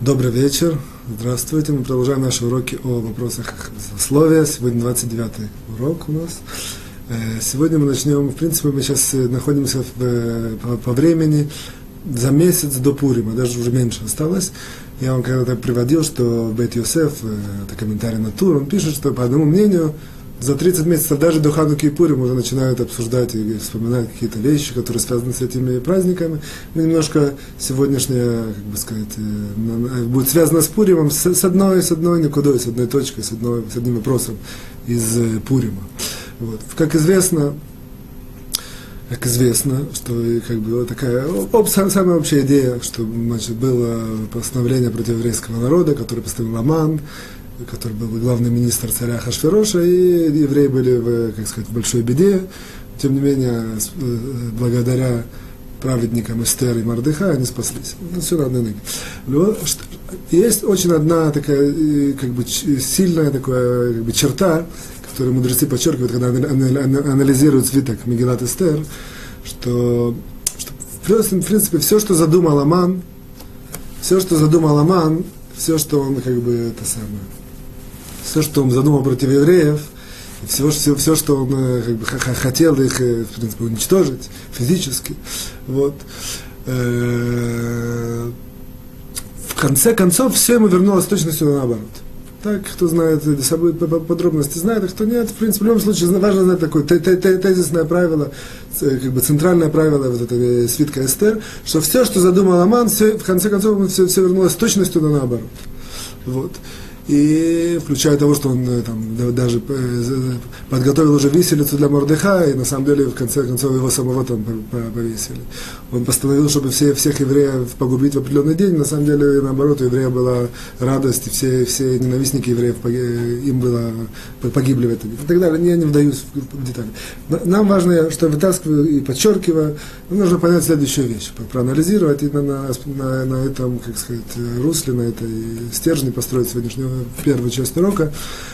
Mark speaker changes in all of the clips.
Speaker 1: Добрый вечер. Здравствуйте. Мы продолжаем наши уроки о вопросах сословия. Сегодня 29 урок у нас. Э, сегодня мы начнем, в принципе, мы сейчас э, находимся в, э, по, по времени за месяц до Пурима, даже уже меньше осталось. Я вам когда-то приводил, что Бет Йосеф, это комментарий на Тур, он пишет, что по одному мнению за 30 месяцев даже до Хануки и Пурим уже начинают обсуждать и вспоминать какие-то вещи, которые связаны с этими праздниками. Мы немножко сегодняшнее, как бы сказать, э, будет связано с Пуримом с, с одной, с одной никудой, с одной точкой, с, одной, с одним вопросом из э, Пурима. Вот. Как известно, как известно, что как бы такая об, самая общая идея, что значит, было постановление против еврейского народа, которое поставил Аман, который был главный министр царя Хашфероша, и евреи были, в, как сказать, в большой беде. Тем не менее, э, благодаря праведникам Эстер и Мардыха они спаслись. Ну, все на одной. Есть очень одна такая, э, как бы, сильная такая, как бы, черта, которую мудрецы подчеркивают, когда анализируют свиток Мегилат Эстер, что, что в принципе все, что задумал Аман, все, что задумал Аман, все, что он как бы это самое, все, что он задумал против евреев, все, все, все что он э, как бы, хотел их, э, в принципе, уничтожить физически. Вот. Э, в конце концов, все ему вернулось точностью наоборот. Так, кто знает подробности, знает, а кто нет, в принципе, в любом случае, важно знать такое тезисное правило, как бы центральное правило вот этого свитка Эстер, что все, что задумал Аман, все, в конце концов, все, все вернулось точностью на наоборот. Вот и включая того, что он э, там, даже э, подготовил уже виселицу для Мордыха, и на самом деле в конце концов его самого там повесили. Он постановил, чтобы все, всех евреев погубить в определенный день, на самом деле наоборот, у еврея была радость, и все, все ненавистники евреев, им было, погибли в день. И так далее, я не вдаюсь в детали. Нам важно, что я вытаскиваю и подчеркиваю, нужно понять следующую вещь, проанализировать и на, на, на этом, как сказать, русле, на этой стержне построить сегодняшнего в первую часть урока,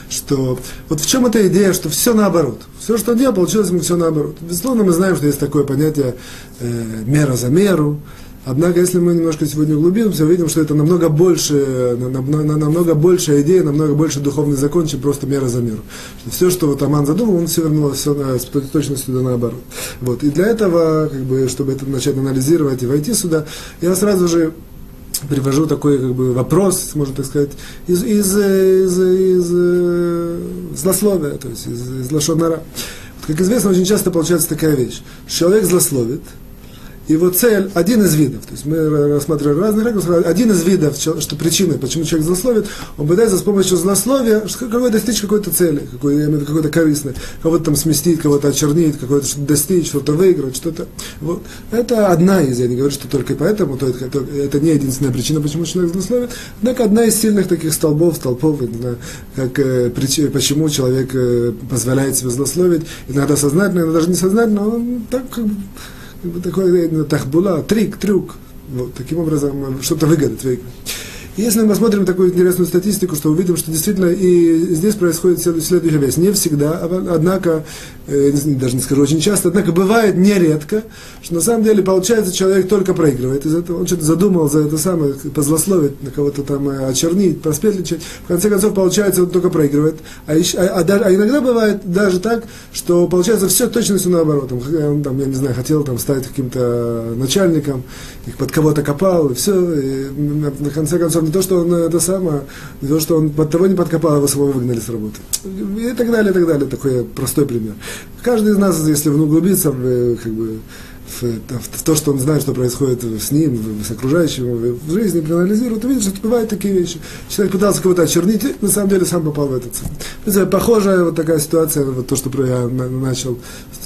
Speaker 1: что вот в чем эта идея, что все наоборот. Все, что он делал, получилось ему все наоборот. Безусловно, мы знаем, что есть такое понятие э, мера за меру. Однако, если мы немножко сегодня углубимся, увидим, что это намного больше, намного большая идея, намного больше духовный закон, чем просто мера за меру. Все, что вот Аман задумал, он все вернулось все на, с точностью да наоборот. Вот. И для этого, как бы, чтобы это начать анализировать и войти сюда, я сразу же привожу такой как бы, вопрос, можно так сказать, из, из, из, из, из злословия, то есть из, из лошонара. Вот, как известно, очень часто получается такая вещь. Человек злословит, его цель, один из видов, то есть мы рассматриваем разные ракурсы, один из видов, что причины, почему человек злословит, он пытается с помощью злословия какой достичь какой-то цели, какой, виду какой-то корыстной, кого-то там сместить, кого-то очернить, что-то достичь, что-то выиграть, что-то. Вот. Это одна из, я не говорю, что только поэтому, то это, это не единственная причина, почему человек злословит, однако одна из сильных таких столбов, столпов, как, э, почему человек э, позволяет себе злословить, иногда сознательно, иногда даже несознательно, он так как бы такой тахбула, трик, трюк. Вот, таким образом, что-то выгадать, Если мы посмотрим такую интересную статистику, что увидим, что действительно и здесь происходит следующая вещь. Не всегда, а однако, э, даже не скажу очень часто, однако бывает нередко, что на самом деле получается человек только проигрывает из этого. Он что-то задумал за это самое, позлословить, на кого-то там э, очернить, проспетличать. В конце концов, получается, он только проигрывает. А, еще, а, а, а иногда бывает даже так, что получается все точностью наоборот. Он, там, я не знаю, хотел там стать каким-то начальником, их под кого-то копал, и все. И на конце концов не то, что он это самое, не то, что он под того не подкопал, его самого выгнали с работы. И так далее, и так далее. Такой простой пример. Каждый из нас, если углубиться, как бы, в, в то, что он знает, что происходит с ним, с окружающим, в жизни, проанализирует, увидит, что бывают такие вещи. Человек пытался кого-то очернить, на самом деле сам попал в этот. Похожая вот такая ситуация, вот то, что я начал,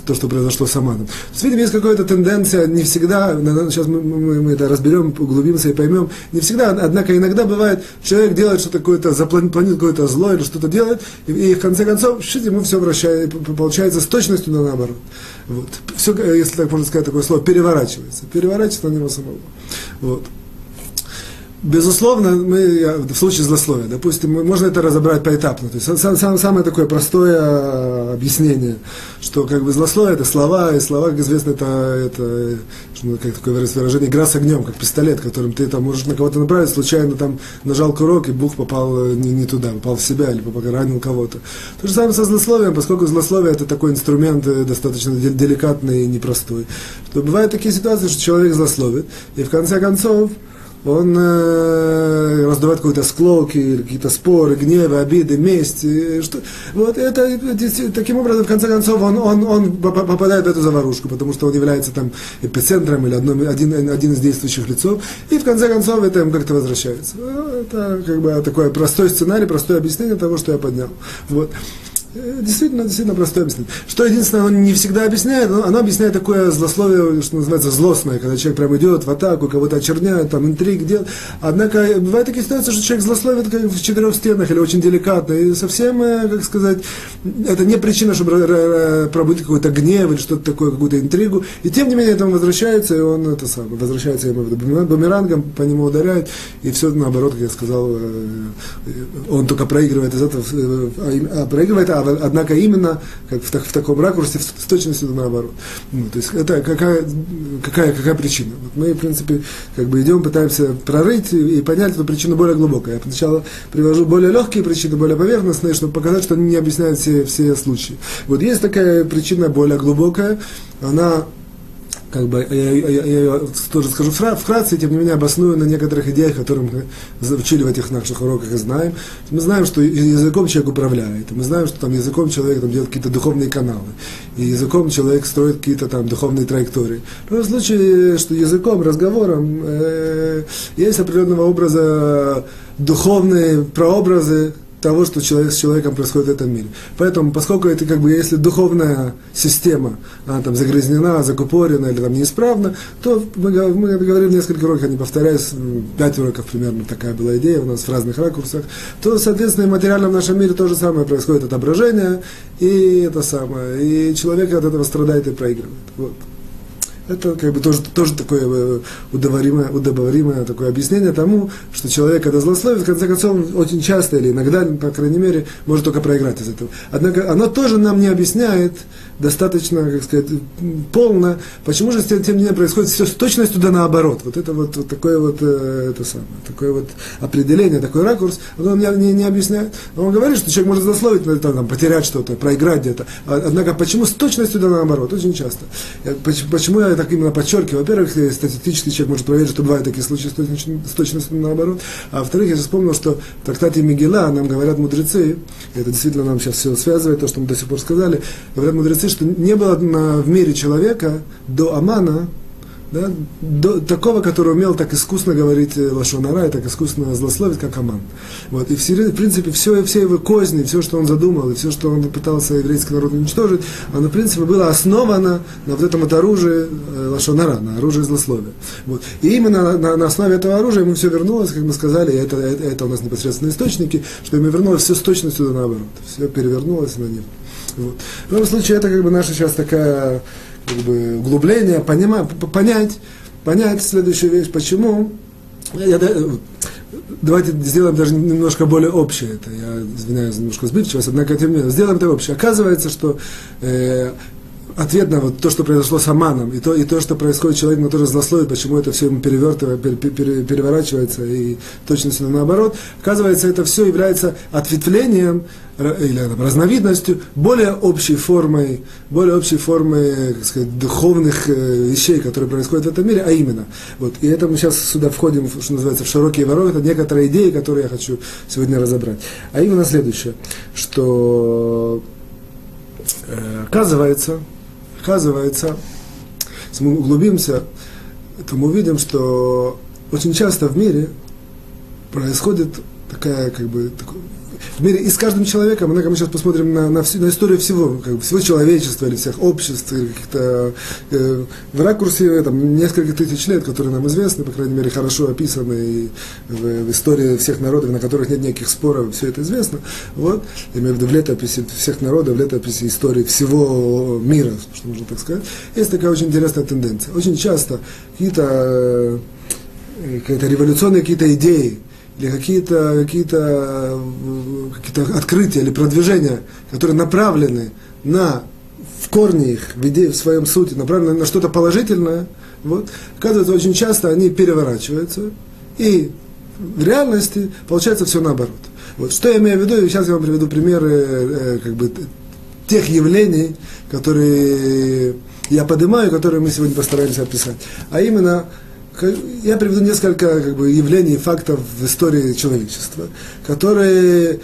Speaker 1: то, что произошло с Аманом. То есть, видимо, есть какая-то тенденция, не всегда, сейчас мы, мы, мы это разберем, углубимся и поймем, не всегда, однако иногда бывает, человек делает что-то какое-то, запланирует какое-то зло или что-то делает, и, и в конце концов, шить ему все вращает, получается с точностью на наоборот. Вот. Все, если так можно сказать, такое слово, переворачивается. Переворачивается на него самого. Вот. Безусловно, мы, в случае злословия, допустим, можно это разобрать поэтапно. То есть сам, сам, самое такое простое объяснение, что как бы злословие это слова, и слова, как известно, это, это как такое выражение, игра с огнем, как пистолет, которым ты там можешь на кого-то направить, случайно там нажал курок, и бух попал не, не туда, попал в себя или попал, ранил кого-то. То же самое со злословием, поскольку злословие это такой инструмент э, достаточно деликатный и непростой. Что бывают такие ситуации, что человек злословит, и в конце концов, он э, раздувает какие-то склоки, какие-то споры, гневы, обиды, месть. Что, вот это, таким образом, в конце концов, он, он, он попадает в эту заварушку, потому что он является там эпицентром или одно, один, один из действующих лицов, и в конце концов это им как-то возвращается. Это как бы такой простой сценарий, простое объяснение того, что я поднял. Вот. Э, действительно, действительно простое объяснение. Что единственное, оно не всегда объясняет, но оно объясняет такое злословие, что называется злостное, когда человек прям идет в атаку, кого-то очерняет, там интриг делает. Однако бывают такие ситуации, что человек злословит как в четырех стенах или очень деликатно, и совсем, э, как сказать, это не причина, чтобы пробудить какой-то гнев или что-то такое, какую-то интригу. И тем не менее, это он возвращается, и он это самое, возвращается ему бумерангом, по нему ударяет, и все наоборот, как я сказал, э, он только проигрывает из этого, а, а проигрывает, а однако именно как в, так, в таком ракурсе, с точностью наоборот. Ну, то есть это какая, какая, какая причина? Вот мы, в принципе, как бы идем, пытаемся прорыть и, понять эту причину более глубоко. Я сначала привожу более легкие причины, более поверхностные, чтобы показать, что они не объясняют все, все случаи. Вот есть такая причина более глубокая, она как бы, я, я, я, я тоже скажу вкратце, тем не менее обосную на некоторых идеях, которые мы учили в этих наших уроках и знаем. Мы знаем, что языком человек управляет, мы знаем, что там языком человек там, делает какие-то духовные каналы, и языком человек строит какие-то там духовные траектории. В любом случае, что языком, разговором э, есть определенного образа духовные прообразы, того, что человек, с человеком происходит в этом мире. Поэтому, поскольку это как бы, если духовная система, она там загрязнена, закупорена или там неисправна, то мы, мы говорим несколько уроков, не повторяюсь, пять уроков примерно такая была идея у нас в разных ракурсах, то, соответственно, и материально в нашем мире то же самое происходит отображение, и это самое, и человек от этого страдает и проигрывает. Вот. Это как бы тоже, тоже такое э, удоваримое, удобоваримое такое объяснение тому, что человек, когда злословит, в конце концов, очень часто или иногда, по крайней мере, может только проиграть из этого. Однако оно тоже нам не объясняет достаточно, как сказать, полно, почему же, тем не менее, происходит все с точностью да наоборот. Вот это вот, вот такое вот, э, это самое, такое вот определение, такой ракурс, оно не, не, не объясняет. Он говорит, что человек может злословить, но это, там, потерять что-то, проиграть где-то. А, однако почему с точностью да наоборот? Очень часто. Почему я так именно подчеркиваю. Во-первых, статистический человек может проверить, что бывают такие случаи с точностью наоборот. А во-вторых, я же вспомнил, что в трактате Мигела нам говорят мудрецы, это действительно нам сейчас все связывает, то, что мы до сих пор сказали, говорят мудрецы, что не было в мире человека до Амана, да, до, такого, который умел так искусно говорить э, лошонара и так искусно злословить, как Аман. Вот. И в, в принципе все, все его козни, все, что он задумал, и все, что он пытался еврейский народ уничтожить, оно, в принципе, было основано на вот этом вот оружии э, лошонара, на оружии злословия. Вот. И именно на, на основе этого оружия ему все вернулось, как мы сказали, это, это, это у нас непосредственно источники, что ему вернулось все с точностью наоборот. Все перевернулось на него. Вот. В любом случае, это как бы наша сейчас такая как бы, углубление, понимать, понять, понять следующую вещь, почему. Я, давайте сделаем даже немножко более общее это. Я извиняюсь немножко сбивчивость, однако тем не менее, сделаем это общее. Оказывается, что э, ответ на вот то, что произошло с Аманом, и то, и то что происходит с человеком, который злословит, почему это все ему перевертывает, пере, пере, переворачивается, и точно наоборот, оказывается, это все является ответвлением или там, разновидностью более общей формой, более общей формой, как сказать, духовных э, вещей, которые происходят в этом мире, а именно. Вот, и это мы сейчас сюда входим, что называется, в широкие воронки, это некоторые идеи, которые я хочу сегодня разобрать. А именно следующее, что э, оказывается, оказывается, если мы углубимся, то мы увидим, что очень часто в мире происходит такая, как бы, такой, мире и с каждым человеком, однако мы сейчас посмотрим на, на, всю, на историю всего, как бы, всего человечества или всех обществ, или каких-то э, в ракурсе там, несколько тысяч лет, которые нам известны, по крайней мере, хорошо описаны и в, в истории всех народов, на которых нет никаких споров, все это известно. Вот, я имею в виду в летописи всех народов, в летописи истории всего мира, что можно так сказать. Есть такая очень интересная тенденция. Очень часто какие-то э, какие-то революционные какие-то идеи, или какие-то какие какие открытия или продвижения, которые направлены на в корне их, в, идее, в своем сути, направлены на что-то положительное, вот, оказывается, очень часто они переворачиваются, и в реальности получается все наоборот. Вот, что я имею в виду, сейчас я вам приведу примеры э, как бы, тех явлений, которые я поднимаю, которые мы сегодня постараемся описать. А именно, я приведу несколько как бы, явлений, фактов в истории человечества, которые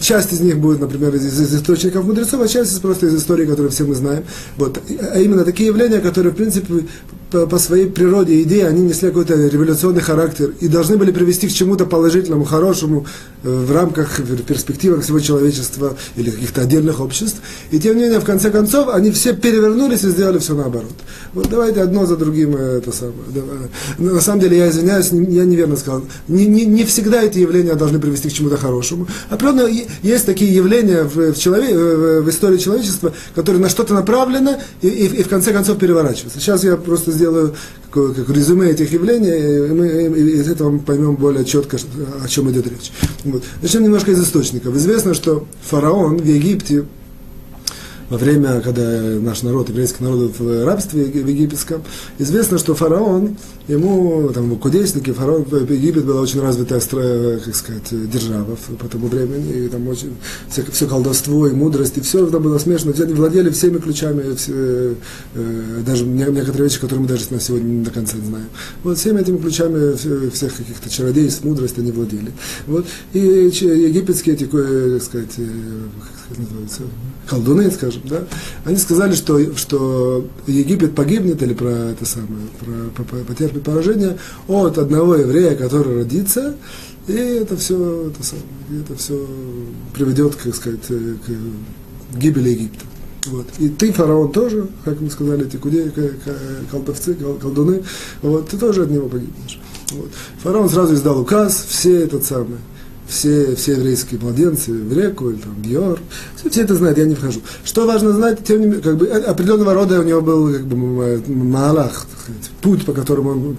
Speaker 1: часть из них будет, например, из, из источников мудрецов, а часть просто из истории, которые все мы знаем. Вот. А именно такие явления, которые, в принципе, по, по своей природе идеи, они несли какой-то революционный характер и должны были привести к чему-то положительному, хорошему э, в рамках, в перспективах всего человечества или каких-то отдельных обществ. И тем не менее, в конце концов, они все перевернулись и сделали все наоборот. Вот давайте одно за другим э, это самое. На самом деле, я извиняюсь, я неверно сказал. Не, не, не всегда эти явления должны привести к чему-то хорошему. Определенно, есть такие явления в, в, человек, в истории человечества, которые на что-то направлены и, и, и в конце концов переворачиваются. Сейчас я просто сделаю как, как резюме этих явлений, и мы из этого поймем более четко, о чем идет речь. Вот. Начнем немножко из источников. Известно, что фараон в Египте во время, когда наш народ, еврейский народ в рабстве в египетском, известно, что фараон, ему, там, кудесники, фараон, Египет была очень развитая, как сказать, держава по тому времени, и там очень, все, все колдовство и мудрость, и все это было смешно, они владели всеми ключами, все, э, даже некоторые вещи, которые мы даже на сегодня не до конца знаем. Вот всеми этими ключами всех каких-то чародейств, мудрости они владели. Вот. И египетские эти, как сказать, э, как называется, колдуны, скажем, да, они сказали, что, что Египет погибнет или про это самое, про, про, потерпит поражение от одного еврея, который родится, и это все, это, самое, это все приведет, как сказать, к гибели Египта. Вот. И ты, фараон, тоже, как мы сказали, эти куде, колдовцы, колдуны, вот, ты тоже от него погибнешь. Вот. Фараон сразу издал указ, все этот самый, все, все еврейские младенцы в реку или там в Йор. Все, все это знают, я не вхожу. Что важно знать, тем не менее, как бы, определенного рода у него был как бы, малах, путь, по которому он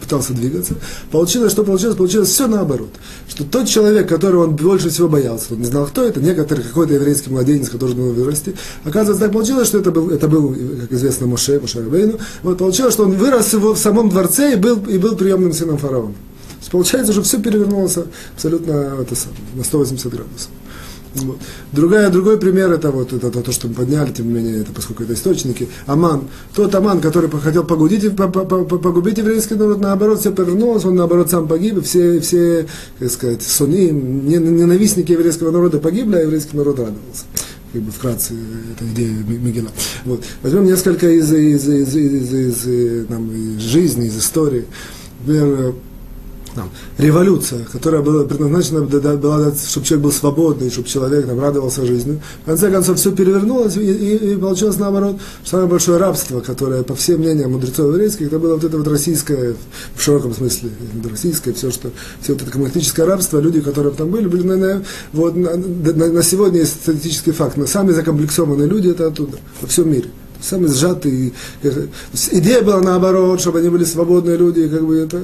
Speaker 1: пытался двигаться. Получилось, что получилось? Получилось все наоборот. Что тот человек, которого он больше всего боялся, он не знал, кто это, некоторый какой-то еврейский младенец, который должен вырасти. Оказывается, так получилось, что это был, это был как известно, Моше, Моше Рабейну. Вот получилось, что он вырос его в самом дворце и был, и был приемным сыном фараона получается, что все перевернулось абсолютно это на 180 градусов. Вот. Другая, другой пример это вот это, это то, что мы подняли, тем не менее, это поскольку это источники. Аман, тот Аман, который хотел погубить, погубить еврейский народ, наоборот, все повернулось, он наоборот сам погиб, все, все, как сказать, суни, ненавистники еврейского народа погибли, а еврейский народ радовался как бы вкратце эта идея Мегила. Вот. Возьмем несколько из, из, из, из, из, из, там, из жизни, из истории. Например, там, революция, которая была предназначена, была, чтобы человек был свободный, чтобы человек там, радовался жизни. В конце концов, все перевернулось, и, и, и получилось наоборот, самое большое рабство, которое, по всем мнениям мудрецов еврейских, это было вот это вот российское, в широком смысле, российское, все, что, все вот это коммунистическое рабство, люди, которые там были, были, наверное, вот, на, на, на сегодня есть статистический факт, но сами закомплексованные люди это оттуда, во всем мире самый сжатый. Идея была наоборот, чтобы они были свободные люди, как бы это.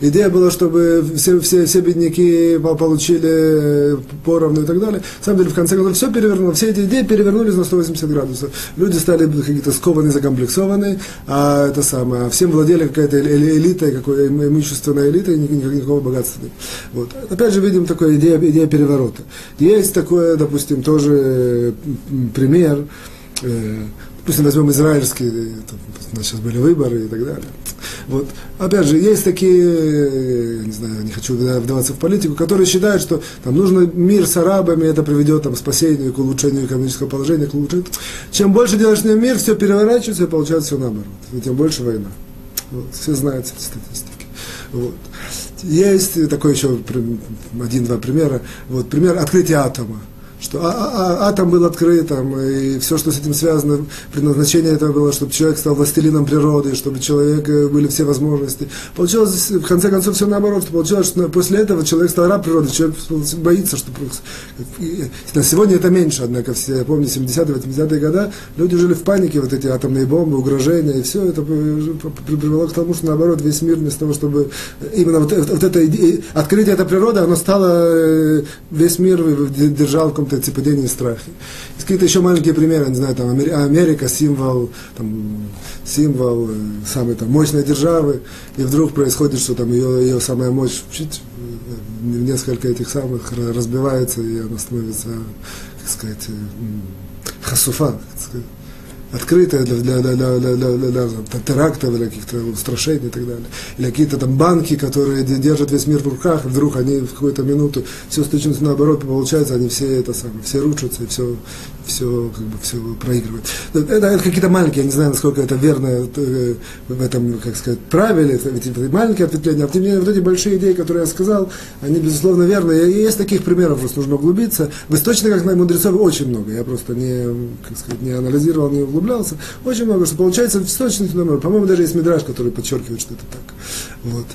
Speaker 1: Идея была, чтобы все, все, все бедняки получили поровну и так далее. На самом деле, в конце концов, все перевернуло, все эти идеи перевернулись на 180 градусов. Люди стали какие-то скованные, закомплексованные, а это самое, а всем владели какая-то элита, какой имущественная элита, и никакого богатства нет. Вот. Опять же, видим такую идею, идея переворота. Есть такое, допустим, тоже пример, э, Допустим, возьмем израильские, там, у нас сейчас были выборы и так далее. Вот. Опять же, есть такие, я не знаю, не хочу вдаваться в политику, которые считают, что там нужно мир с арабами, это приведет там, к спасению, к улучшению экономического положения, к улучшению. Чем больше делаешь на мир, все переворачивается и получается все наоборот. И тем больше война. Вот. Все знают эти статистики. Вот. Есть такой еще один-два примера. Вот, пример открытия атома что а, а, а, атом был открыт, там, и все, что с этим связано, предназначение этого было, чтобы человек стал властелином природы, чтобы у человека были все возможности. Получилось, в конце концов, все наоборот, что получилось, что после этого человек стал раб природы, человек боится, что... На сегодня это меньше, однако, все, я помню, 70-е, 80-е годы люди жили в панике, вот эти атомные бомбы, угрожения, и все это привело к тому, что, наоборот, весь мир вместо того, чтобы именно вот, вот это открытие этой природы, оно стало, э, весь мир держал в каком-то цепедении страхи. Есть какие-то еще маленькие примеры, не знаю, там Америка, символ, там, символ э, самой там, мощной державы, и вдруг происходит, что там ее, ее самая мощь чуть, э, несколько этих самых разбивается, и она становится, как сказать, хасуфа, так сказать открытая для, для, для, для, для, для, для, для терактов или каких-то устрашений и так далее. Или какие-то там банки, которые держат весь мир в руках, вдруг они в какую-то минуту все стучится наоборот, получается, они все это самое, все рушатся и все, все, как бы, все проигрывают. Это, это какие-то маленькие, я не знаю, насколько это верно э, в этом, как сказать, правиле, это, эти маленькие ответвления, а тем не менее, вот эти большие идеи, которые я сказал, они, безусловно, верны. И есть таких примеров, просто нужно углубиться. В источниках на мудрецов очень много. Я просто не, как сказать, не анализировал, не углублялся. Очень много, что получается в источнике, по-моему, даже есть мидраж, который подчеркивает, что это так. Вот.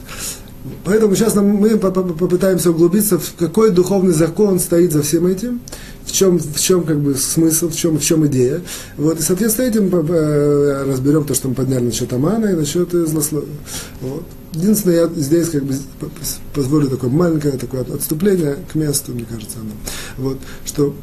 Speaker 1: Поэтому сейчас мы попытаемся углубиться, в какой духовный закон стоит за всем этим, в чем, в чем как бы смысл, в чем, в чем идея. Вот, и, соответственно, этим разберем то, что мы подняли насчет Амана и насчет злословия. Вот. Единственное, я здесь как бы позволю такое маленькое такое отступление к месту, мне кажется, оно. Вот, что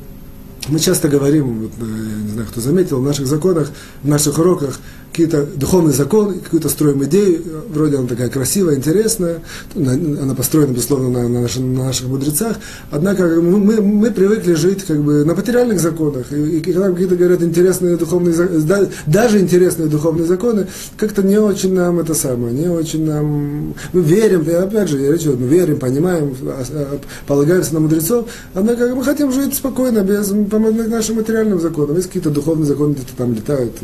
Speaker 1: мы часто говорим, вот, э, я не знаю, кто заметил, в наших законах, в наших уроках, какие-то духовные законы, какую-то строим идею, вроде она такая красивая, интересная, она построена, безусловно, на, на, наших, на наших мудрецах, однако мы, мы привыкли жить как бы на материальных законах, и, и когда какие-то говорят интересные духовные законы, даже интересные духовные законы, как-то не очень нам это самое, не очень нам, мы верим, опять же, я речь мы верим, понимаем, а, а, полагаемся на мудрецов, однако мы хотим жить спокойно, без нашим материальным законам, есть какие-то духовные законы где-то там летают,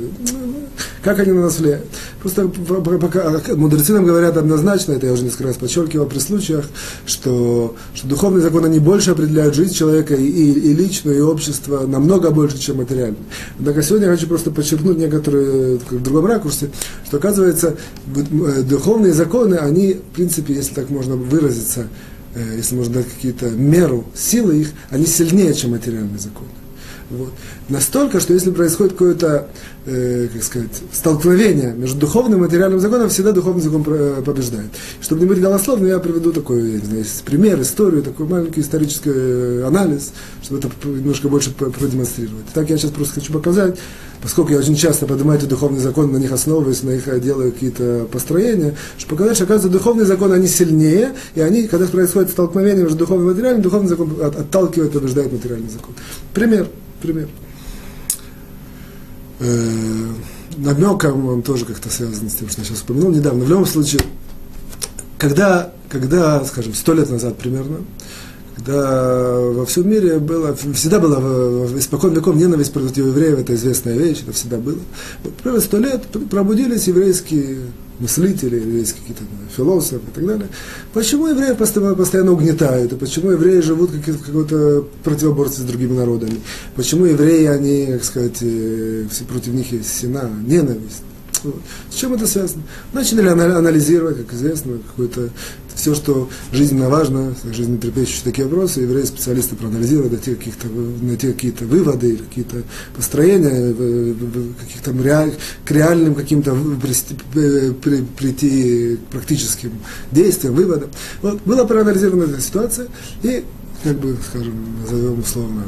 Speaker 1: как они на нас влияют? Просто пока, мудрецы нам говорят однозначно, это я уже несколько раз подчеркивал при случаях, что, что духовные законы, они больше определяют жизнь человека и, и, и личную, и общество, намного больше, чем материальное. Однако сегодня я хочу просто подчеркнуть некоторые в другом ракурсе, что оказывается, э, духовные законы, они, в принципе, если так можно выразиться, э, если можно дать какие-то меру силы их, они сильнее, чем материальные законы. Вот. Настолько, что если происходит какое-то, э, как сказать, столкновение между духовным и материальным законом, всегда духовный закон побеждает. Чтобы не быть голословным, я приведу такой, я знаю, пример, историю, такой маленький исторический э, анализ, чтобы это немножко больше продемонстрировать. Так я сейчас просто хочу показать, поскольку я очень часто поднимаю эти духовные законы, на них основываюсь, на них делаю какие-то построения, чтобы показать, что, оказывается, духовные законы, они сильнее, и они, когда происходит столкновение между духовным и материальным, духовный закон отталкивает, побеждает материальный закон. Пример пример. Э, намеком он тоже как-то связан с тем, что я сейчас упомянул недавно. В любом случае, когда, когда скажем, сто лет назад примерно, когда во всем мире было, всегда была испокон веков ненависть против евреев, это известная вещь, это всегда было. Вот, примерно сто лет пробудились еврейские мыслители, есть какие-то философы и так далее. Почему евреи постоянно, угнетают, и почему евреи живут в какой-то противоборстве с другими народами? Почему евреи, они, как сказать, э, все против них есть сена, ненависть? Вот. С чем это связано? Начали анализировать, как известно, какое-то все, что жизненно важно, жизненно трепещущие такие вопросы, евреи специалисты проанализировали, найти, каких-то, найти какие-то выводы, какие-то построения, каких-то реаль, к реальным каким-то при, прийти к практическим действиям, выводам. Вот, была проанализирована эта ситуация, и, как бы, скажем, назовем условно,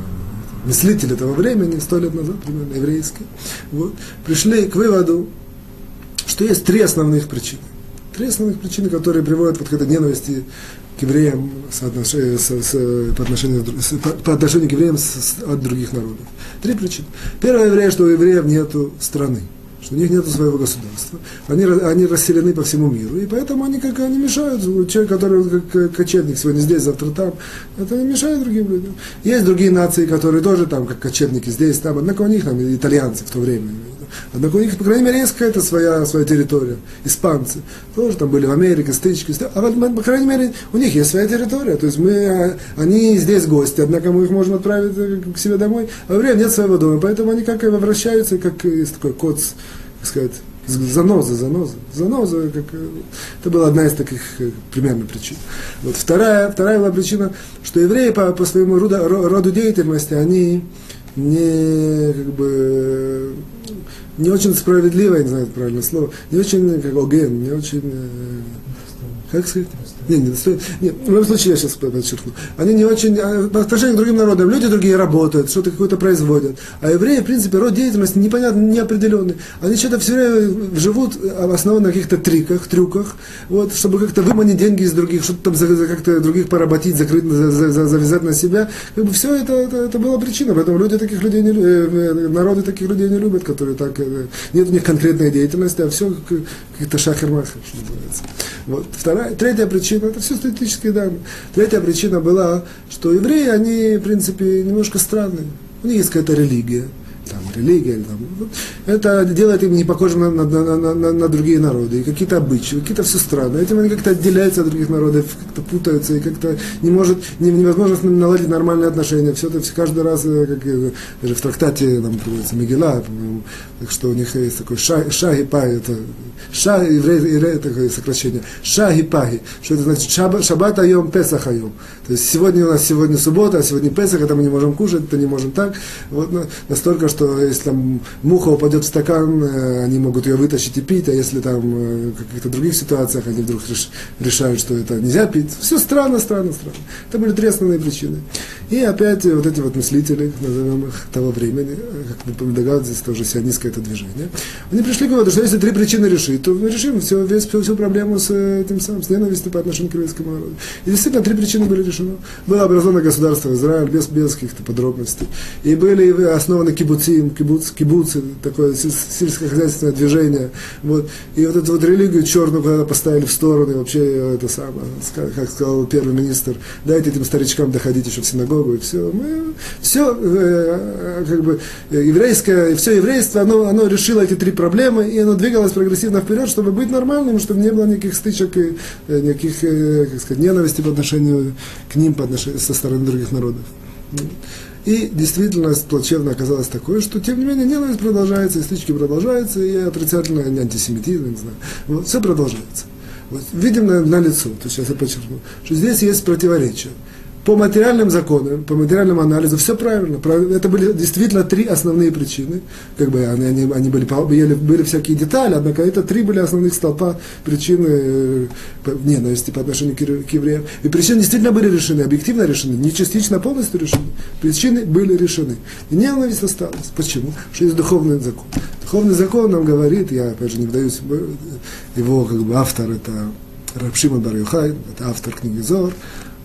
Speaker 1: мыслители этого времени, сто лет назад, примерно, еврейские, вот, пришли к выводу, что есть три основных причины. Три основных причины, которые приводят вот к этой ненависти к евреям с отнош... с, с, по, отношению, с, по, по отношению к евреям с, с, от других народов. Три причины. Первая еврея, что у евреев нет страны, что у них нет своего государства. Они, они расселены по всему миру, и поэтому они как они мешают. Человек, который как кочевник сегодня здесь, завтра там, это не мешает другим людям. Есть другие нации, которые тоже там, как кочевники здесь, там, однако у них там итальянцы в то время, Однако у них, по крайней мере, есть какая-то своя, своя территория. Испанцы тоже там были в Америке, стычки. А вот, по крайней мере, у них есть своя территория. То есть мы, а, они здесь гости, однако мы их можем отправить э, к себе домой. А время нет своего дома, поэтому они как и возвращаются, как есть такой код, так сказать, заноза, заноза, заноза, как, э, это была одна из таких э, примерно причин. Вот вторая, вторая была причина, что евреи по, по своему роду, роду деятельности, они не, как бы, не очень справедливо, я не знаю правильное слово, не очень как оген, не очень, э, как сказать, не, не, нет, в любом случае я сейчас подчеркну. Они не очень, а, по отношению к другим народам, люди другие работают, что-то какое-то производят. А евреи, в принципе, род деятельности непонятно, неопределенный. Они что-то все время живут основано на каких-то триках, трюках, вот, чтобы как-то выманить деньги из других, что-то там как-то других поработить, закрыть, за, за, за, завязать на себя. Как бы все это, это, это была причина, поэтому люди таких людей не, э, народы таких людей не любят, которые так, э, нет у них конкретной деятельности, а все как-то шахер-махер, что называется. Вот. Вторая, третья причина, это все статистические данные. Третья причина была, что евреи, они, в принципе, немножко странные. У них есть какая-то религия там, религия, там, это делает им не похожим на, на, на, на, на другие народы, и какие-то обычаи, какие-то все странные. Этим они как-то отделяются от других народов, как-то путаются, и как-то не может, не, невозможно наладить нормальные отношения. Все это все, каждый раз, э, как даже в трактате там приводится Мегила, по-моему, что у них есть такой шаг, шаги паги, это ша, еврей, еврей, такое сокращение, шаги паги, что это значит шаб, шаббат айом, песах айом. То есть сегодня у нас сегодня суббота, а сегодня песах, это мы не можем кушать, это не можем так. Вот настолько, что что если там муха упадет в стакан, э, они могут ее вытащить и пить, а если там э, в каких-то других ситуациях они вдруг решают, что это нельзя пить. Все странно, странно, странно. Это были три основные причины. И опять вот эти вот мыслители, назовем их того времени, как вы догадываетесь, тоже сионистское это движение, они пришли к выводу, что если три причины решить, то мы решим все, весь, всю, всю проблему с этим самым, с ненавистью по отношению к еврейскому народу. И действительно, три причины были решены. Было образовано государство Израиль без, без каких-то подробностей. И были основаны кибуцы кибуц, кибуцы, такое сельскохозяйственное движение. Вот. И вот эту вот религию черную когда поставили в сторону, и вообще это самое, как сказал первый министр, дайте этим старичкам доходить еще в синагогу, и все. Мы, все, э, как бы, еврейское, все еврейство, оно, оно решило эти три проблемы, и оно двигалось прогрессивно вперед, чтобы быть нормальным, чтобы не было никаких стычек и э, никаких, э, как сказать, ненависти по отношению к ним, по отношению со стороны других народов. И действительность плачевно оказалась такой, что, тем не менее, ненависть продолжается, и стычки продолжаются, и отрицательный антисемитизм, не знаю. Вот, все продолжается. Вот, видим на, на лицо, то сейчас я подчеркну, что здесь есть противоречие по материальным законам, по материальному анализу, все правильно. Это были действительно три основные причины. Как бы они, они, они были, были, были всякие детали, однако это три были основных столпа причины э, ненависти по отношению к, евреям. И причины действительно были решены, объективно решены, не частично, а полностью решены. Причины были решены. И ненависть осталась. Почему? Потому что есть духовный закон. Духовный закон нам говорит, я опять же не вдаюсь, его как бы автор это Рабшима Бар это автор книги Зор,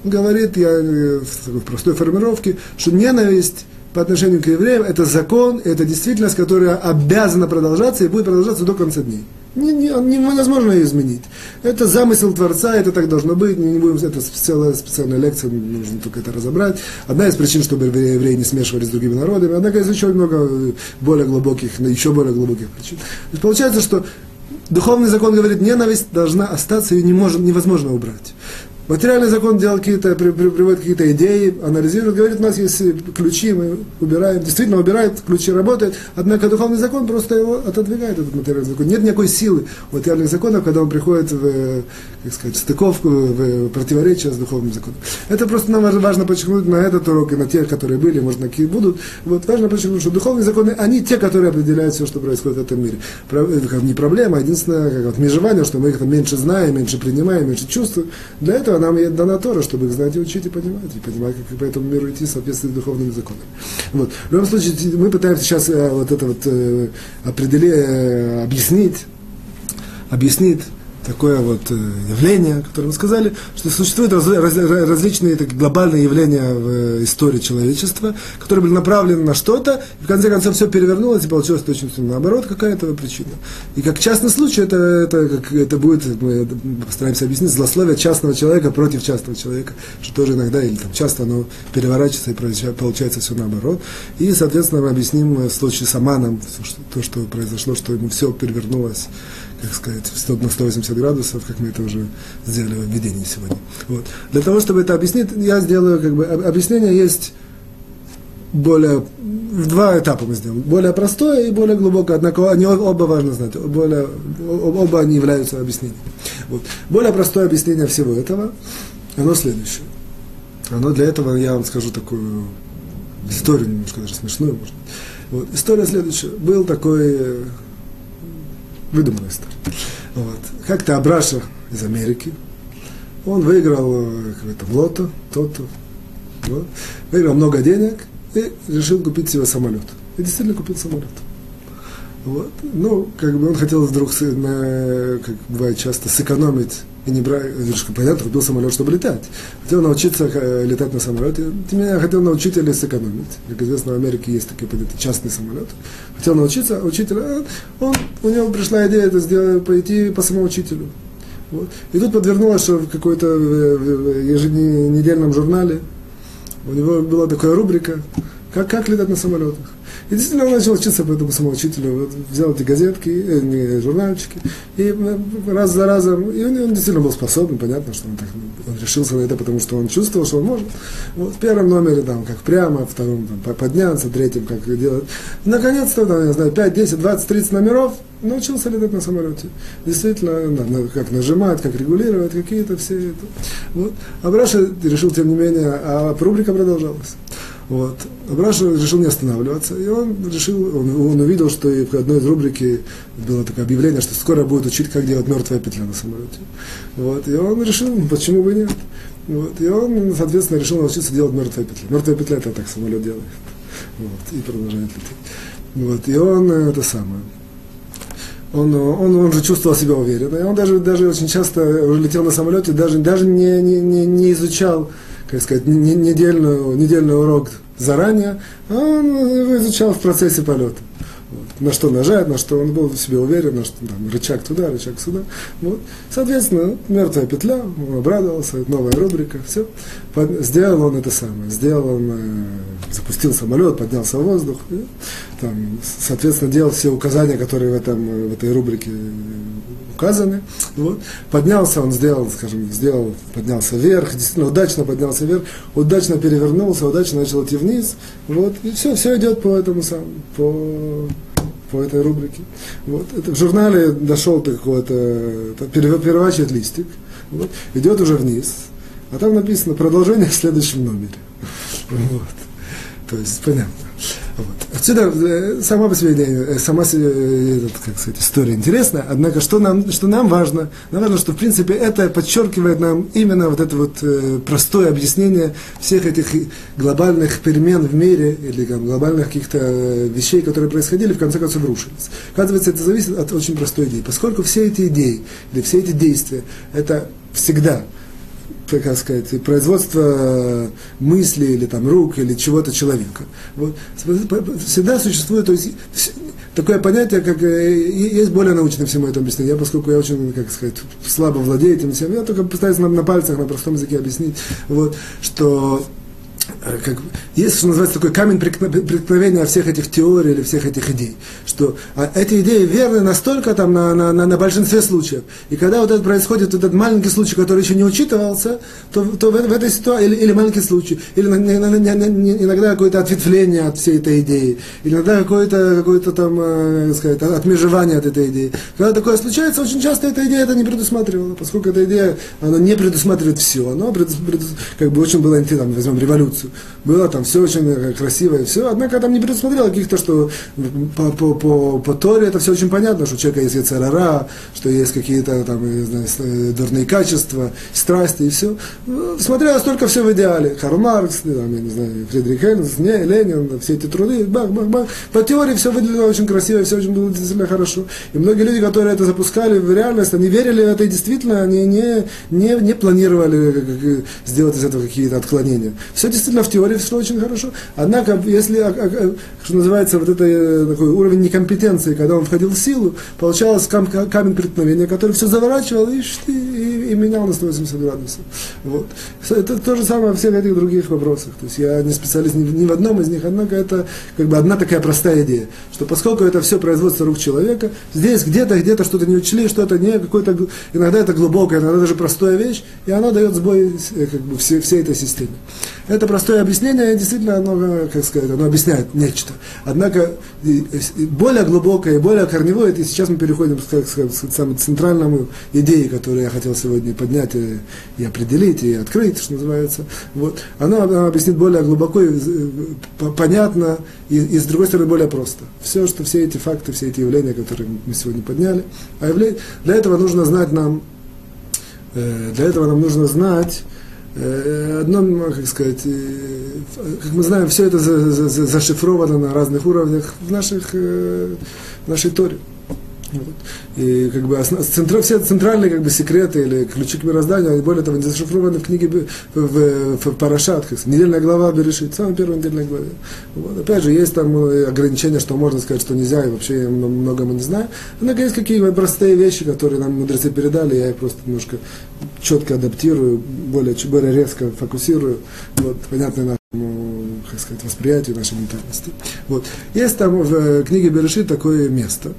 Speaker 1: говорит, я э, в простой формировке, что ненависть по отношению к евреям – это закон, это действительность, которая обязана продолжаться и будет продолжаться до конца дней. Не, не, невозможно ее изменить. Это замысел Творца, это так должно быть. Не, не будем, это целая специальная лекция, нужно только это разобрать. Одна из причин, чтобы евреи не смешивались с другими народами, однако есть еще много э, более глубоких, еще более глубоких причин. Получается, что Духовный закон говорит, ненависть должна остаться, ее не может, невозможно убрать. Материальный закон делал какие-то, при, при, приводит какие-то идеи, анализирует, говорит, у нас есть ключи, мы убираем, действительно убирает, ключи работают, однако духовный закон просто его отодвигает, этот материальный закон. Нет никакой силы у материальных законов, когда он приходит в, как сказать, стыковку, в противоречие с духовным законом. Это просто нам важно подчеркнуть на этот урок и на тех, которые были, может, на какие будут. Вот важно подчеркнуть, что духовные законы, они те, которые определяют все, что происходит в этом мире. Это не проблема, а единственное, как вот межевание, что мы их там меньше знаем, меньше принимаем, меньше чувствуем. Для этого нам дана Тора, чтобы их знать и учить и понимать, и понимать, как по этому миру идти в соответствии с духовными законами. Вот. В любом случае, мы пытаемся сейчас э, вот это вот э, определить, э, объяснить, объяснить такое вот э, явление, которое мы сказали, что существуют раз, раз, различные так, глобальные явления в э, истории человечества, которые были направлены на что-то, и в конце концов все перевернулось, и получилось точно наоборот какая-то причина. И как частный случай, это, это, как, это будет, мы постараемся объяснить, злословие частного человека против частного человека, что тоже иногда, или там часто оно переворачивается и получается все наоборот. И, соответственно, мы объясним случай с Аманом, то, что произошло, что ему все перевернулось как сказать, на 180 градусов, как мы это уже сделали в введении сегодня. Вот. Для того, чтобы это объяснить, я сделаю, как бы, объяснение есть более, в два этапа мы сделаем. Более простое и более глубокое, однако они оба важно знать, более, оба они являются объяснением. Вот. Более простое объяснение всего этого, оно следующее. Оно для этого, я вам скажу такую историю немножко даже смешную, может Вот. История следующая. Был такой выдуманная история. Вот. Как-то Абраша из Америки, он выиграл э, какой-то в лото, то-то, вот. выиграл много денег и решил купить себе самолет. И действительно купил самолет. Вот. Ну, как бы он хотел вдруг, на, как бывает часто, сэкономить и не брать, понятно, купил самолет, чтобы летать. Хотел научиться э, летать на самолете. Ты меня хотел научить или сэкономить. Как известно, в Америке есть такие понятия, частный самолет. Хотел научиться, а учитель, а он, у него пришла идея это сделать, пойти по самоучителю. Вот. И тут подвернулось, что в какой-то еженедельном журнале у него была такая рубрика, как, как летать на самолетах. И действительно он начал учиться по этому самоучителю. Взял эти газетки, э, не, журнальчики, и э, раз за разом, и он, он действительно был способен, понятно, что он, так, он решился на это, потому что он чувствовал, что он может. Вот, в первом номере там, как прямо, в втором там, подняться, в третьем, как делать. Наконец-то, там, я знаю, 5, 10, 20, 30 номеров, научился летать на самолете. Действительно, на, на, как нажимать, как регулировать, какие-то все это. Вот. А Браша решил, тем не менее, а рубрика продолжалась. Вот. Абраша решил не останавливаться, и он решил, он, он увидел, что и в одной из рубрики было такое объявление, что скоро будет учить, как делать мертвая петля на самолете. Вот. И он решил, почему бы нет. Вот. И он, соответственно, решил научиться делать мертвая петля. Мертвая петля это так самолет делает. Вот. И продолжает лететь. Вот. И он это самое. Он, он, он же чувствовал себя уверенно. И он даже, даже очень часто летел на самолете, даже, даже не, не, не, не изучал как сказать, недельный, недельный урок заранее, а он изучал в процессе полета. Вот. На что нажать, на что он был в себе уверен, на что там, рычаг туда, рычаг сюда. Вот. Соответственно, мертвая петля, он обрадовался, новая рубрика, все. Под, сделал он это самое, сделал он, э, запустил самолет, поднялся в воздух, и, там, соответственно, делал все указания, которые в, этом, в этой рубрике указаны. Вот. Поднялся он, сделал, скажем, сделал, поднялся вверх, действительно удачно поднялся вверх, удачно перевернулся, удачно начал идти вниз. Вот. И все, все идет по этому самому, по, по этой рубрике. Вот. Это в журнале дошел до какого-то, переворачивает листик, вот. идет уже вниз, а там написано продолжение в следующем номере. Вот. То есть, понятно. Вот. Отсюда э, сама по себе э, сама себе, э, этот, как сказать, история интересна, однако что нам, что нам важно, нам важно, что в принципе это подчеркивает нам именно вот это вот простое объяснение всех этих глобальных перемен в мире или там, глобальных каких-то вещей, которые происходили, в конце концов рушились. Оказывается, это зависит от очень простой идеи. Поскольку все эти идеи или все эти действия, это всегда как сказать, производство мысли или там рук или чего-то человека. Вот. Всегда существует, то есть, такое понятие, как э, есть более научное всему этому объяснение. Я, поскольку я очень, как сказать, слабо владею этим всем, я только пытаюсь на, на пальцах, на простом языке объяснить, вот, что как, есть, что называется, такой камень преткновения всех этих теорий или всех этих идей, что а, эти идеи верны настолько там на, на, на, на большинстве случаев. И когда вот это происходит, вот этот маленький случай, который еще не учитывался, то, то в, в этой ситуации, или, или маленький случай, или на, на, на, на, иногда какое-то ответвление от всей этой идеи, иногда какое-то, какое-то там, э, сказать, отмежевание от этой идеи. Когда такое случается, очень часто эта идея это не предусматривала, поскольку эта идея, она не предусматривает все, она предус, предус, как бы очень была, там, возьмем революцию, революцию. было там все очень э, красиво и все, однако там не предусмотрел каких-то, что по, по, по, по Торе это все очень понятно, что у человека есть яцерара, что есть какие-то там, знаю, э, дурные качества, страсти и все. Смотрелось только все в идеале. Карл Маркс, там, я не знаю, Фридрих Энгельс, не, Ленин, все эти труды, бах, бах, бах. По теории все выглядело очень красиво, все очень было действительно хорошо. И многие люди, которые это запускали в реальность, они верили в это и действительно они не, не, не планировали сделать из этого какие-то отклонения. Все действительно в теории все очень хорошо. Однако, если, а, а, что называется, вот это э, такой уровень некомпетенции, когда он входил в силу, получалось кам, камень преткновения, который все заворачивал и, и, и менял на 180 градусов. Вот. Это то же самое во всех этих других вопросах. То есть я не специалист ни, ни в одном из них, однако это как бы одна такая простая идея, что поскольку это все производство рук человека, здесь где-то, где-то что-то не учли, что-то не какое-то, иногда это глубокое, иногда даже простая вещь, и оно дает сбой э, как бы, всей, всей этой системе. Это простое объяснение, действительно, оно, как сказать, оно объясняет нечто. Однако более глубокое и более корневое, и сейчас мы переходим к, к, к самой центральному идее, которую я хотел сегодня поднять и, и определить, и открыть, что называется. Вот. Оно, оно объяснит более глубоко, и, понятно, и, и с другой стороны более просто. Все, что все эти факты, все эти явления, которые мы сегодня подняли, а явление, для этого нужно знать нам, э, для этого нам нужно знать, Э, одно, как сказать, э, как мы знаем, все это зашифровано на разных уровнях в, наших, э, в нашей Торе. Вот. И как бы центр, все центральные как бы, секреты или ключи к мирозданию, они более того, не зашифрованы в книге в, в, в Парашат, как недельная глава Берешит, самая первая недельная глава. Вот. Опять же, есть там ограничения, что можно сказать, что нельзя, и вообще я много мы не знаю. Однако есть какие-то простые вещи, которые нам мудрецы передали, я их просто немножко четко адаптирую, более, более резко фокусирую, вот, понятно нашему, как сказать, восприятию, нашей ментальности. Вот. Есть там в книге Берешит такое место,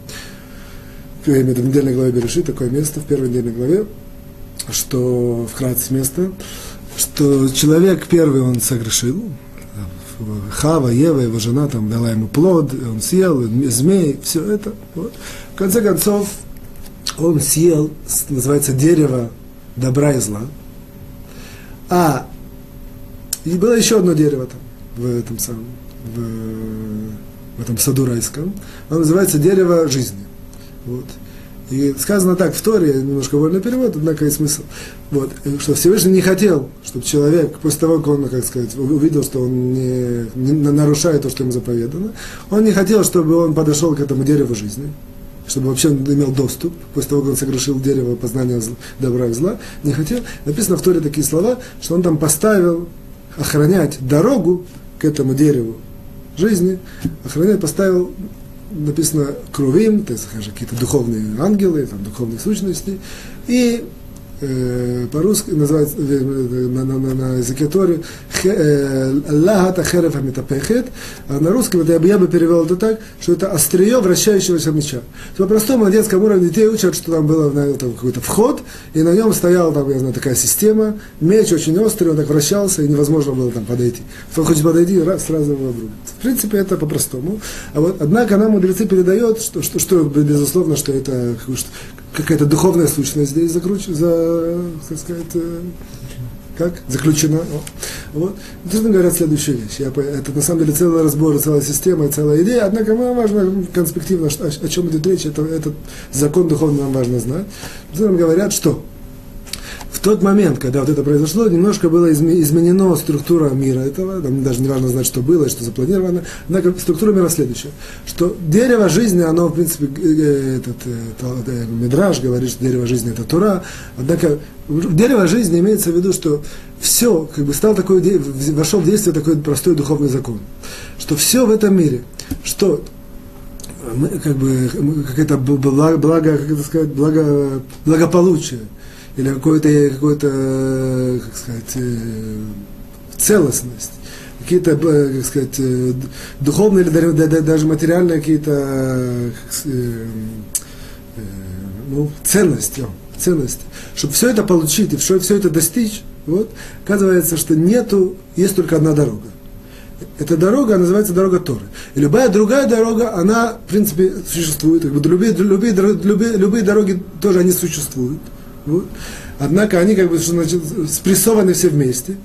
Speaker 1: я имею в виду в недельной главе Береши, такое место в первой недельной главе, что вкратце место, что человек первый он согрешил, Хава, Ева, его жена там дала ему плод, он съел, змей, все это. Вот. В конце концов, он съел, называется дерево добра и зла. А и было еще одно дерево там, в этом самом, в, в этом саду райском. Оно называется дерево жизни. Вот. И сказано так в Торе, немножко вольный перевод, однако и смысл. Вот, что Всевышний не хотел, чтобы человек, после того, как он, как сказать, увидел, что он не, не нарушает то, что ему заповедано, он не хотел, чтобы он подошел к этому дереву жизни, чтобы вообще он имел доступ, после того, как он согрешил дерево познания добра и зла, не хотел. Написано в Торе такие слова, что он там поставил охранять дорогу к этому дереву жизни, охранять поставил написано кровим, то есть какие-то духовные ангелы, там, духовные сущности, и э, по-русски называется э, на, на, на, на языке Тори Лахата Херефа Метапехет, а на русском это, я бы перевел это так, что это острие вращающегося меча. По-простому на детском уровне детей учат, что там был какой-то вход, и на нем стояла там, я знаю, такая система, меч очень острый, он так вращался, и невозможно было там подойти. Кто хочет подойти, раз, сразу его обрубит. В принципе, это по-простому. А вот, однако нам мудрецы передают, что, что, что безусловно, что это какая-то духовная сущность здесь закручена, за, так сказать, э, как? Заключена. Вот. Действительно говорят следующую вещь. Я, это на самом деле целый разбор, целая система, целая идея. Однако нам важно конспективно, о, о чем идет речь. Это, этот закон духовный нам важно знать. Нам говорят, что тот момент, когда вот это произошло, немножко была изменена структура мира этого, там даже не важно знать, что было что запланировано, однако структура мира следующая, что дерево жизни, оно, в принципе, э, э, этот, этот, этот Мидраж говорит, что дерево жизни это Тура, однако дерево жизни имеется в виду, что все, как бы стал такой, вошел в действие такой простой духовный закон, что все в этом мире, что мы, как бы, какое-то благо, как это сказать, благо, благополучие, или какой-то, какой-то как сказать, э, целостность, какие-то, э, как сказать, э, духовные или даже материальные какие-то ну, ценности, ценности. Чтобы все это получить и все, все это достичь, вот, оказывается, что нету, есть только одна дорога. Эта дорога называется дорога Торы. И любая другая дорога, она, в принципе, существует. Как бы любые, любые, любые, любые дороги тоже они существуют. Вот. Однако они как бы спрессованы все вместе.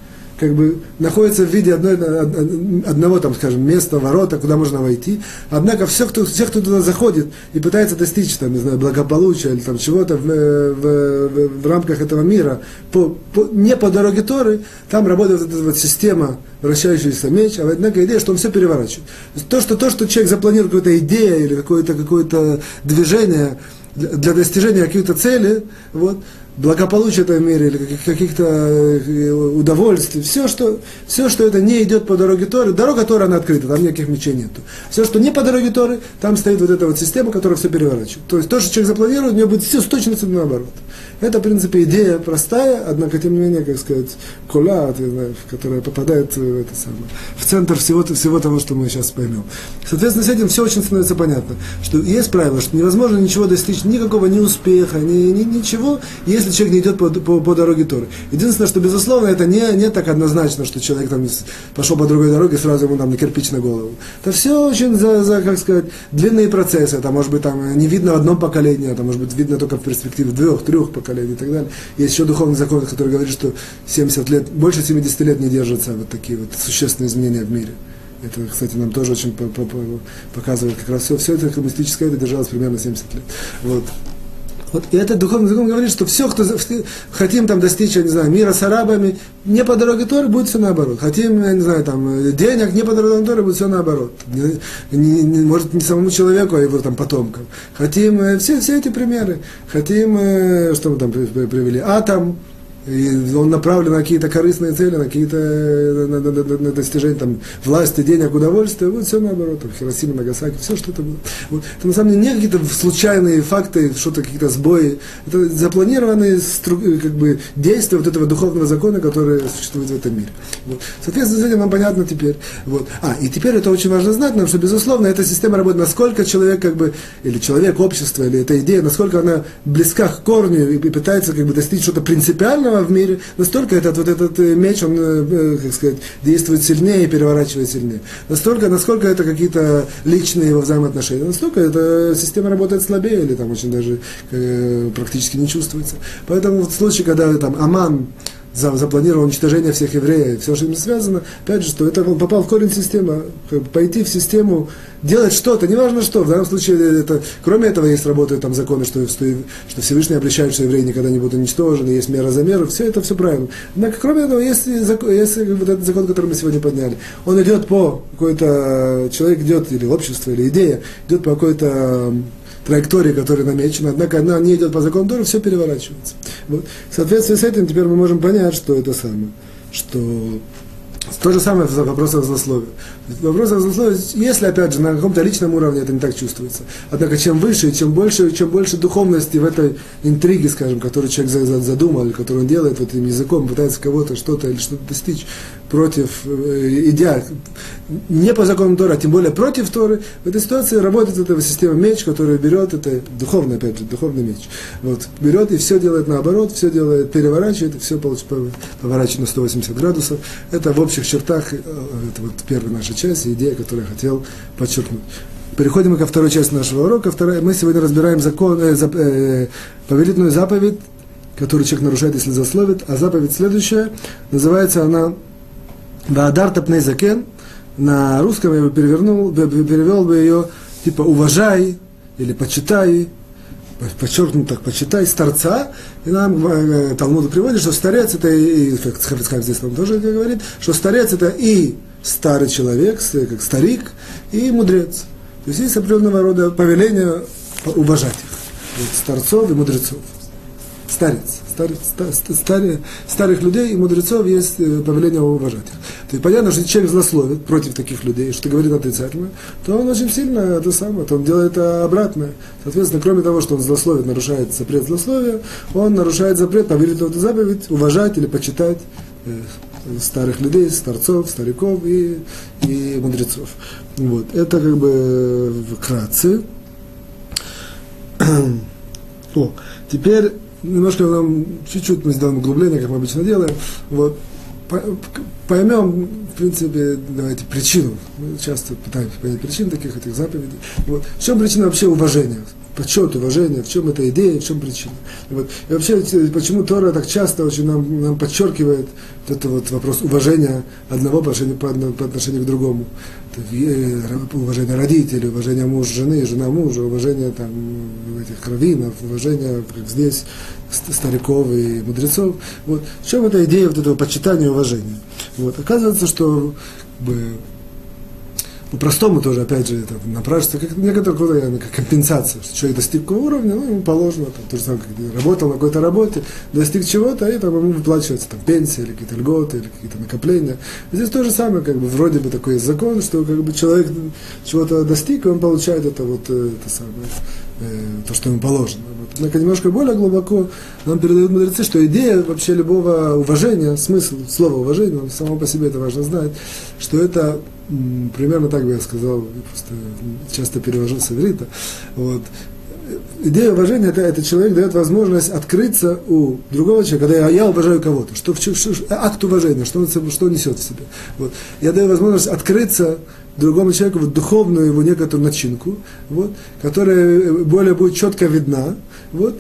Speaker 1: как бы находится в виде одной, одного, там, скажем, места, ворота, куда можно войти. Однако все, кто, все, кто туда заходит и пытается достичь, там, не знаю, благополучия или там чего-то в, в, в, в рамках этого мира, по, по, не по дороге Торы, там работает эта вот система, вращающийся меч, а однако идея, что он все переворачивает. То, что, то, что человек запланировал какую-то идею или какое-то какое движение для достижения каких-то целей, вот, благополучия этого мира или каких-то э, удовольствий, все что, все, что это не идет по дороге Торы, дорога Торы, она открыта, там никаких мечей нету. Все, что не по дороге Торы, там стоит вот эта вот система, которая все переворачивает. То есть то, что человек запланировал, у него будет все с точностью наоборот. Это, в принципе, идея простая, однако, тем не менее, как сказать, кула, которая попадает в, это самое, в центр всего, всего того, что мы сейчас поймем. Соответственно, с этим все очень становится понятно, что есть правило, что невозможно ничего достичь, никакого ни успеха, ни, ни, ничего, если человек не идет по, по, по дороге Торы. Единственное, что, безусловно, это не, не так однозначно, что человек там пошел по другой дороге, сразу ему там кирпич на голову. Это все очень, за, за, как сказать, длинные процессы. Это может быть там не видно в одном поколении, это может быть видно только в перспективе двух, трех поколений и так далее. Есть еще духовный закон, который говорит, что 70 лет, больше 70 лет не держатся вот такие вот существенные изменения в мире. Это, кстати, нам тоже очень показывает как раз все, все это мистическое, это держалось примерно 70 лет. Вот. Вот, и этот духовный закон говорит, что все, кто хотим там достичь, я не знаю, мира с арабами, не по дороге Торы, будет все наоборот. Хотим, я не знаю, там, денег, не по дороге Торы, будет все наоборот. Не, не, не, может, не самому человеку, а его там потомкам. Хотим, э, все, все эти примеры. Хотим, э, что мы там привели, атом, и он направлен на какие-то корыстные цели, на какие-то на, на, на, на достижение там, власти, денег, удовольствия. Вот все наоборот. Там, Хиросима, Нагасаки, все, что это было. Вот. Это на самом деле не какие-то случайные факты, что-то какие-то сбои. Это запланированные как бы, действия вот этого духовного закона, который существует в этом мире. Вот. Соответственно, с этим нам понятно теперь. Вот. А, и теперь это очень важно знать, потому что, безусловно, эта система работает, насколько человек, как бы, или человек, общество, или эта идея, насколько она близка к корню и, и пытается как бы, достичь что-то принципиального, сильного в мире, настолько этот, вот этот э, меч, он, э, э, как сказать, действует сильнее и переворачивает сильнее. Настолько, насколько это какие-то личные его взаимоотношения, настолько эта система работает слабее или там очень даже практически не чувствуется. Поэтому в случае, когда там Аман запланировал уничтожение всех евреев, все, что им связано, опять же, что это он попал в корень системы, пойти в систему, делать что-то, неважно что, в данном случае это, кроме этого есть работают там законы, что, что, что Всевышний обещает, что евреи никогда не будут уничтожены, есть мера за меру, все это все правильно. Однако, кроме этого, есть, есть вот этот закон, который мы сегодня подняли. Он идет по какой-то, человек идет, или общество, или идея, идет по какой-то траектории, которая намечена, однако она не идет по закону Торы, все переворачивается. Вот. В соответствии с этим теперь мы можем понять, что это самое, что то же самое в вопросах злословия. В вопросах злословия, если, опять же, на каком-то личном уровне это не так чувствуется. Однако, чем выше, чем больше, чем больше духовности в этой интриге, скажем, которую человек задумал, или которую он делает вот этим языком, пытается кого-то что-то или что-то достичь против, э, идя не по законам Торы, а тем более против Торы, в этой ситуации работает эта система меч, которая берет, это духовный, опять же, духовный меч, вот, берет и все делает наоборот, все делает, переворачивает, и все поворачивает на 180 градусов. Это в общих чертах, э, это вот первая наша часть, идея, которую я хотел подчеркнуть. Переходим ко второй части нашего урока. Вторая, мы сегодня разбираем закон, э, зап, э, повелительную заповедь, которую человек нарушает, если засловит. А заповедь следующая, называется она Ваадар Тапней Закен. На русском я бы перевернул, перевел бы ее типа уважай или почитай, подчеркнут так, почитай старца, и нам э, Талмуд приводит, что старец это и, как здесь нам тоже говорит, что старец это и старый человек, как старик, и мудрец. То есть есть определенного рода повеление уважать их. Вот, старцов и мудрецов. Старец. Старец, старец, старых людей и мудрецов есть э, повеление уважать их. То есть понятно, что человек злословит против таких людей, что говорит отрицательно, то он очень сильно это самое, то он делает обратное. Соответственно, кроме того, что он злословит, нарушает запрет злословия, он нарушает запрет, повелительную заповедь, уважать или почитать э, старых людей, старцов, стариков и, и мудрецов. Вот. Это как бы вкратце. О, теперь немножко нам чуть-чуть мы сделаем углубление, как мы обычно делаем. Вот. Поймем, в принципе, давайте причину. Мы часто пытаемся понять причину таких этих заповедей. Вот. В чем причина вообще уважения? Почет, уважение, в чем эта идея, в чем причина. Вот. И вообще, почему Тора так часто очень нам, нам подчеркивает вот этот вот вопрос уважения одного по отношению, по, по отношению к другому. Э, уважение родителей, уважение муж жены, жена мужа, уважение там, этих раввинов, уважение, как здесь, стариков и мудрецов. Вот. В чем эта идея вот этого почитания и уважения? Вот. Оказывается, что как бы, по-простому тоже, опять же, это напрашивается как некоторая как компенсация, что человек достиг какого уровня, ну, ему положено, там, то же самое, как работал на какой-то работе, достиг чего-то, и там ему выплачивается там, пенсия, или какие-то льготы, или какие-то накопления. Здесь то же самое, как бы, вроде бы такой закон, что как бы, человек чего-то достиг, и он получает это вот, э, это самое, э, то, что ему положено. Вот. Однако немножко более глубоко нам передают мудрецы, что идея вообще любого уважения, смысл слова уважение, само по себе это важно знать, что это примерно так бы я сказал, просто часто перевожу с иврита. Вот. Идея уважения это, это человек дает возможность открыться у другого человека, когда я, я уважаю кого-то, что, что, акт уважения, что он, что несет в себе. Вот. Я даю возможность открыться другому человеку в духовную его некоторую начинку, вот, которая более будет четко видна, вот,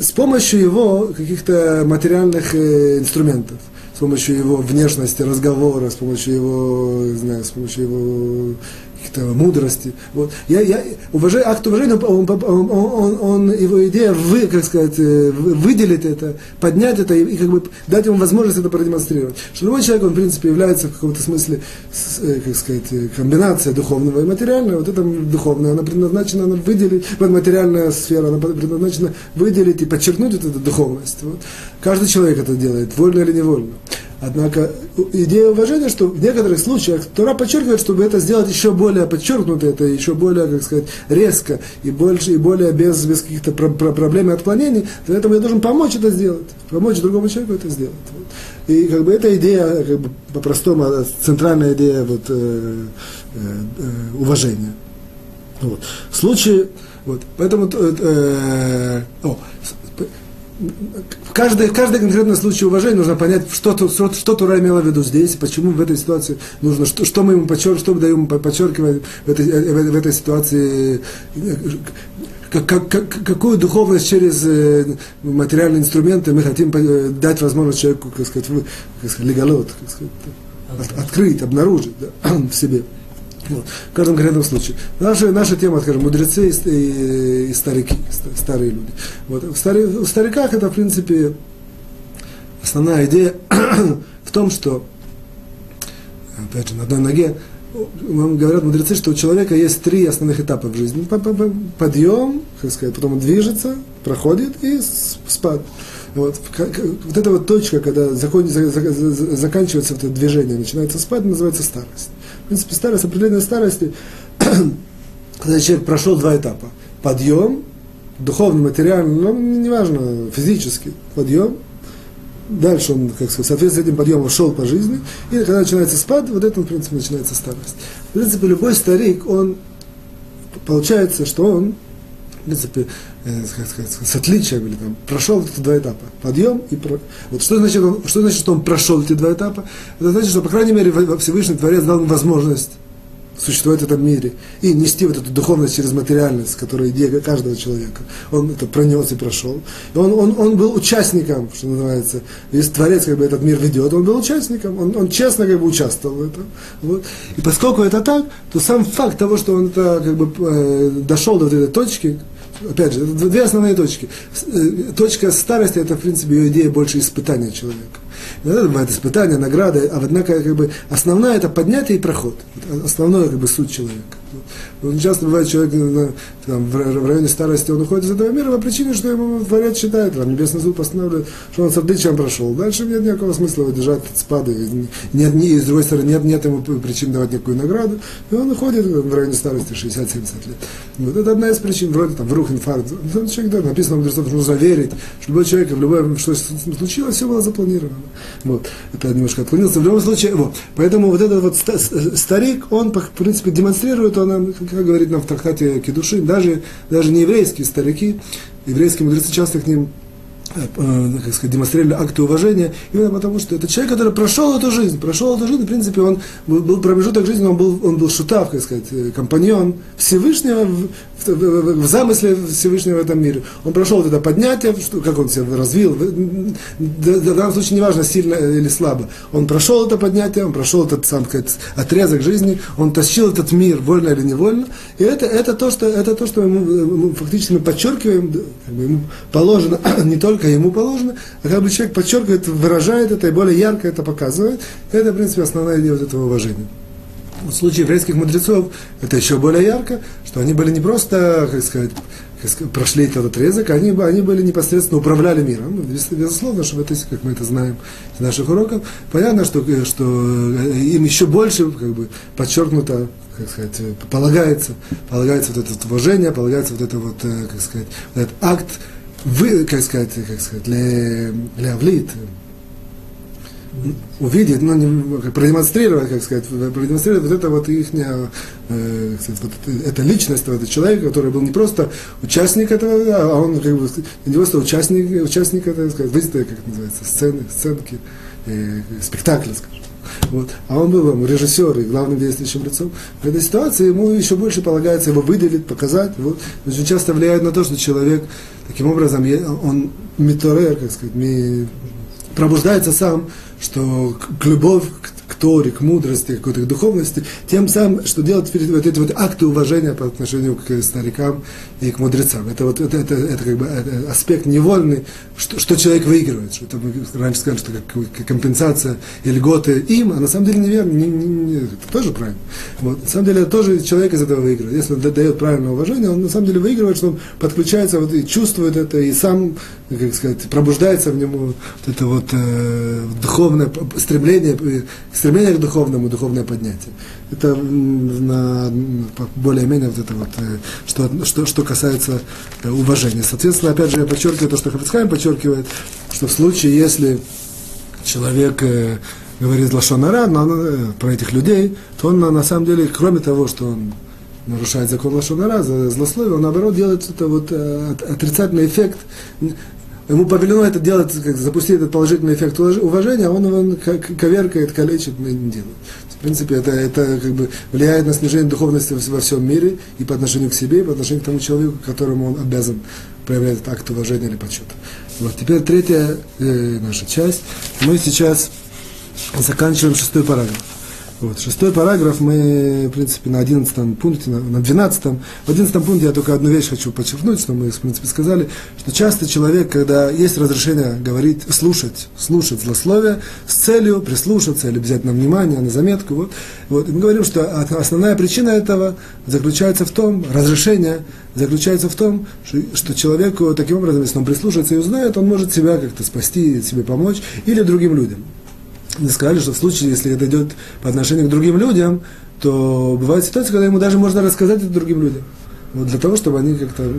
Speaker 1: с помощью его каких-то материальных э, инструментов с помощью его внешности, разговора, с помощью его, знаю, с помощью его каких-то мудрости. Вот. Я, я уважаю, акт уважения, он, он, он, он, его идея вы, как сказать, э, выделить это, поднять это и, и как бы дать ему возможность это продемонстрировать. Что любой человек, он в принципе является в каком-то смысле, э, как сказать, э, комбинация духовного и материального. Вот это духовное, она предназначена она выделить, вот материальная сфера, она предназначена выделить и подчеркнуть вот эту духовность. Вот. Каждый человек это делает, вольно или невольно. Однако идея уважения, что в некоторых случаях Тора подчеркивает, чтобы это сделать еще более подчеркнуто, это еще более, как сказать, резко и больше, и более без, без каких-то про- про- проблем и отклонений, для этого я должен помочь это сделать, помочь другому человеку это сделать. Вот. И как бы эта идея, как бы по-простому, центральная идея вот, э, э, э, уважения. Вот. В случае, вот, поэтому, э, э, о, в каждый, в каждый конкретный случай уважения нужно понять, что, что, что Тура имела в виду здесь, почему в этой ситуации нужно, что, что мы ему подчеркиваем, что мы даем подчеркивать в этой, в, в этой ситуации, как, как, как, какую духовность через э, материальные инструменты мы хотим э, дать возможность человеку, как сказать, как сказать леголот, как сказать, от, открыть, обнаружить да, в себе. Вот. В каждом конкретном случае. Наша, наша тема, скажем, мудрецы и, и, и старики, старые люди. Вот. В, стари, в стариках это, в принципе, основная идея в том, что, опять же, на одной ноге, вам говорят мудрецы, что у человека есть три основных этапа в жизни. Подъем, как сказать, потом он движется, проходит и спад. Вот, вот эта вот точка, когда заканчивается это движение, начинается спад, называется старость. В принципе, старость, определение старости, когда человек прошел два этапа. Подъем, духовно, материально, ну, неважно, физически, подъем, дальше он, как сказать, соответственно, этим подъемом шел по жизни, и когда начинается спад, вот это, в принципе, начинается старость. В принципе, любой старик, он, получается, что он, в принципе, э, с отличием, или там, прошел эти два этапа, подъем и про... Вот что значит, что значит, что он прошел эти два этапа? Это значит, что, по крайней мере, Всевышний Творец дал ему возможность существовать в этом мире и нести вот эту духовность через материальность, которая идея каждого человека. Он это пронес и прошел. И он, он, он был участником, что называется. Если Творец как бы этот мир ведет, он был участником, он, он честно как бы участвовал в этом. Вот. И поскольку это так, то сам факт того, что он это, как бы, э, дошел до вот этой точки, опять же, две основные точки. Э, точка старости – это, в принципе, ее идея больше испытания человека. Иногда бывает испытания, награды, а однако как бы, основная – это поднятие и проход. Основное как бы, суть человека. Вот часто бывает человек на, там, в районе старости, он уходит из этого мира по причине, что ему дворец считает, там, Небесный суд постановляет, что он с отличием прошел. Дальше нет никакого смысла его держать от. Нет, ни, с другой стороны, нет, нет ему причин давать никакую награду. И он уходит в районе старости 60-70 лет. Вот это одна из причин, вроде там, вдруг инфаркт. Человек, да, написано мудрецов, нужно верить, что любой человек, в любое, что случилось, все было запланировано. Вот. Это немножко отклонился. В любом случае, вот. Поэтому вот этот вот старик, он, в принципе, демонстрирует, он, как говорит нам в трактате Кедушин, даже, даже не еврейские старики, еврейские мудрецы часто к ним э, как сказать, демонстрировали акты уважения, именно потому что это человек, который прошел эту жизнь, прошел эту жизнь, в принципе, он был, был промежуток жизни, он был, он был шутав, как сказать, э, компаньон Всевышнего в, в, в замысле Всевышнего в этом мире. Он прошел вот это поднятие, что, как он себя развил, в, в, данном случае неважно, сильно или слабо. Он прошел это поднятие, он прошел этот сам сказать, отрезок жизни, он тащил этот мир, вольно или невольно, и это, это, то, что, это то, что ему, ему фактически мы подчеркиваем, как бы ему положено не только ему положено, а как бы человек подчеркивает, выражает это и более ярко это показывает, это, в принципе, основная идея вот этого уважения. В случае еврейских мудрецов это еще более ярко, что они были не просто, как сказать, прошли этот отрезок, они, они были непосредственно управляли миром. Безусловно, что в этой, как мы это знаем из наших уроков, понятно, что, что им еще больше как бы, подчеркнуто как сказать, полагается, полагается вот это уважение, полагается вот это вот, э, как сказать, вот этот акт вы, как сказать, как сказать, для, для Авлит, увидеть, ну, продемонстрировать, как сказать, продемонстрировать вот это вот их, э, вот это, личность, вот этот человек, который был не просто участник этого, а он как бы не просто участник, участник это, сказать, выставки, как это называется, сцены, сценки, э, спектакля, скажем. Вот. А он был режиссер и главным действующим лицом. В этой ситуации ему еще больше полагается его выделить, показать. Вот. Очень часто влияет на то, что человек таким образом, он миторер, как сказать, пробуждается сам, что любовь к Торе, к мудрости, какой-то духовности, тем самым, что делать вот эти вот акты уважения по отношению к старикам и к мудрецам. Это вот это, это, это как бы аспект невольный, что, что человек выигрывает. Что это мы раньше сказали, что как компенсация и льготы им, а на самом деле неверно, не, не, не, это тоже правильно. Вот. На самом деле тоже человек из этого выигрывает. Если он дает правильное уважение, он на самом деле выигрывает, что он подключается вот, и чувствует это, и сам, как сказать, пробуждается в нему вот это вот э, духовное стремление, стремление к духовному, духовное поднятие. Это на, более-менее вот это вот, э, что, что, что касается э, уважения. Соответственно, опять же, я подчеркиваю то, что Хафицхайм подчеркивает, что в случае, если человек э, говорит Лашонара но, про этих людей, то он на, самом деле, кроме того, что он нарушает закон Лашонара, злословие, он наоборот делает это вот отрицательный эффект ему повелено это делать, как запустить этот положительный эффект уважения, а он его коверкает, калечит, но не делает. В принципе, это, это как бы влияет на снижение духовности во всем мире и по отношению к себе, и по отношению к тому человеку, которому он обязан проявлять этот акт уважения или почета. Вот, теперь третья э, наша часть. Мы сейчас заканчиваем шестой параграф. Вот, шестой параграф мы, в принципе, на одиннадцатом пункте, на, на двенадцатом. В одиннадцатом пункте я только одну вещь хочу подчеркнуть, что мы, в принципе, сказали, что часто человек, когда есть разрешение говорить, слушать, слушать злословие с целью прислушаться или взять на внимание, на заметку, вот, вот, и мы говорим, что основная причина этого заключается в том, разрешение заключается в том, что, что человеку таким образом, если он прислушается и узнает, он может себя как-то спасти, себе помочь или другим людям мы сказали, что в случае, если это идет по отношению к другим людям, то бывает ситуация, когда ему даже можно рассказать это другим людям. Вот для того, чтобы они как-то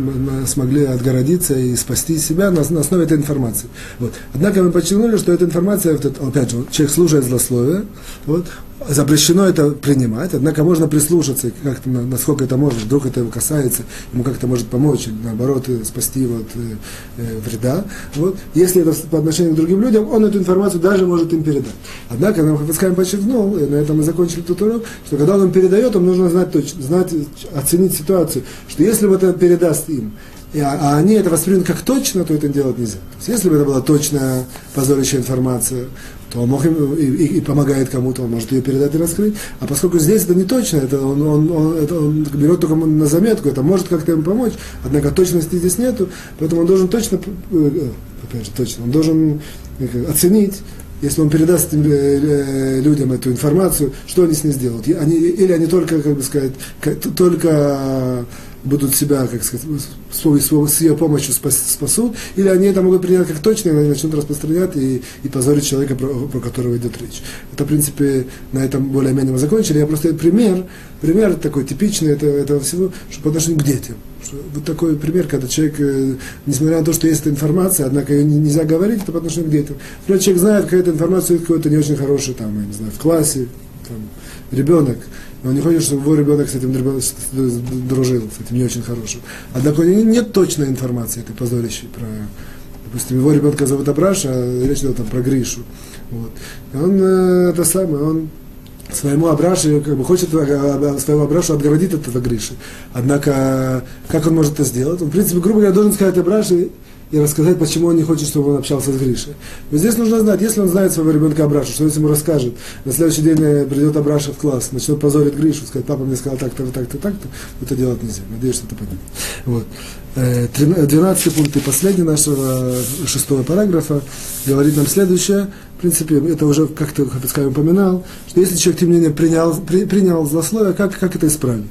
Speaker 1: смогли отгородиться и спасти себя на, на основе этой информации. Вот. Однако мы подчеркнули, что эта информация, опять же, человек служит злословие, вот, запрещено это принимать, однако можно прислушаться, как-то, насколько это может, вдруг это его касается, ему как-то может помочь, наоборот, э, спасти его от э, э, вреда. Вот. Если это по отношению к другим людям, он эту информацию даже может им передать. Однако, нам Хафицкайм подчеркнул, и на этом мы закончили тот урок, что когда он им передает, им нужно знать точно, знать, оценить ситуацию, что если он это передаст им, а, а они это воспримут как точно, то это делать нельзя. То есть, если бы это была точная позорящая информация, то он мог им, и, и, и помогает кому-то, он может ее передать и раскрыть. А поскольку здесь это не точно, это он, он, он, это он берет только на заметку, это может как-то ему помочь, однако точности здесь нету, поэтому он должен точно, э, э, опять же, точно, он должен э, оценить, если он передаст людям эту информацию, что они с ней сделают. Они, или они только, как бы сказать, только будут себя, как сказать, с, с ее помощью спасут, или они это могут принять как точно, и они начнут распространять и, и позорить человека, про, про которого идет речь. Это, в принципе, на этом более-менее мы закончили. Я просто пример, пример такой типичный этого, этого всего, что по отношению к детям. Что, вот такой пример, когда человек, э, несмотря на то, что есть эта информация, однако ее нельзя говорить, это по отношению к детям. Например, человек знает какая-то информация, какой-то не очень хороший, там, я не знаю, в классе, там, ребенок, он не хочет, чтобы его ребенок с этим дружил, с этим не очень хорошим. Однако у него нет точной информации этой позорящей про, Допустим, его ребенка зовут Абраша, а речь идет там про Гришу. Вот. И он э, это самое, он своему Абраше, как бы хочет своего Абрашу отгородить от этого Гриши. Однако, как он может это сделать? Он, в принципе, грубо говоря, должен сказать Абраше, и рассказать, почему он не хочет, чтобы он общался с Гришей. Но здесь нужно знать, если он знает своего ребенка Абраша, что если ему расскажет, на следующий день э, придет Абраша в класс, начнет позорить Гришу, сказать, папа мне сказал так-то, так-то, так-то, это делать нельзя. Надеюсь, что это понятно. Вот. 12 э, пункт и последний нашего шестого параграфа говорит нам следующее. В принципе, это уже как-то, как сказать, упоминал, что если человек, тем не менее, принял, при, принял злословие, как, как это исправить?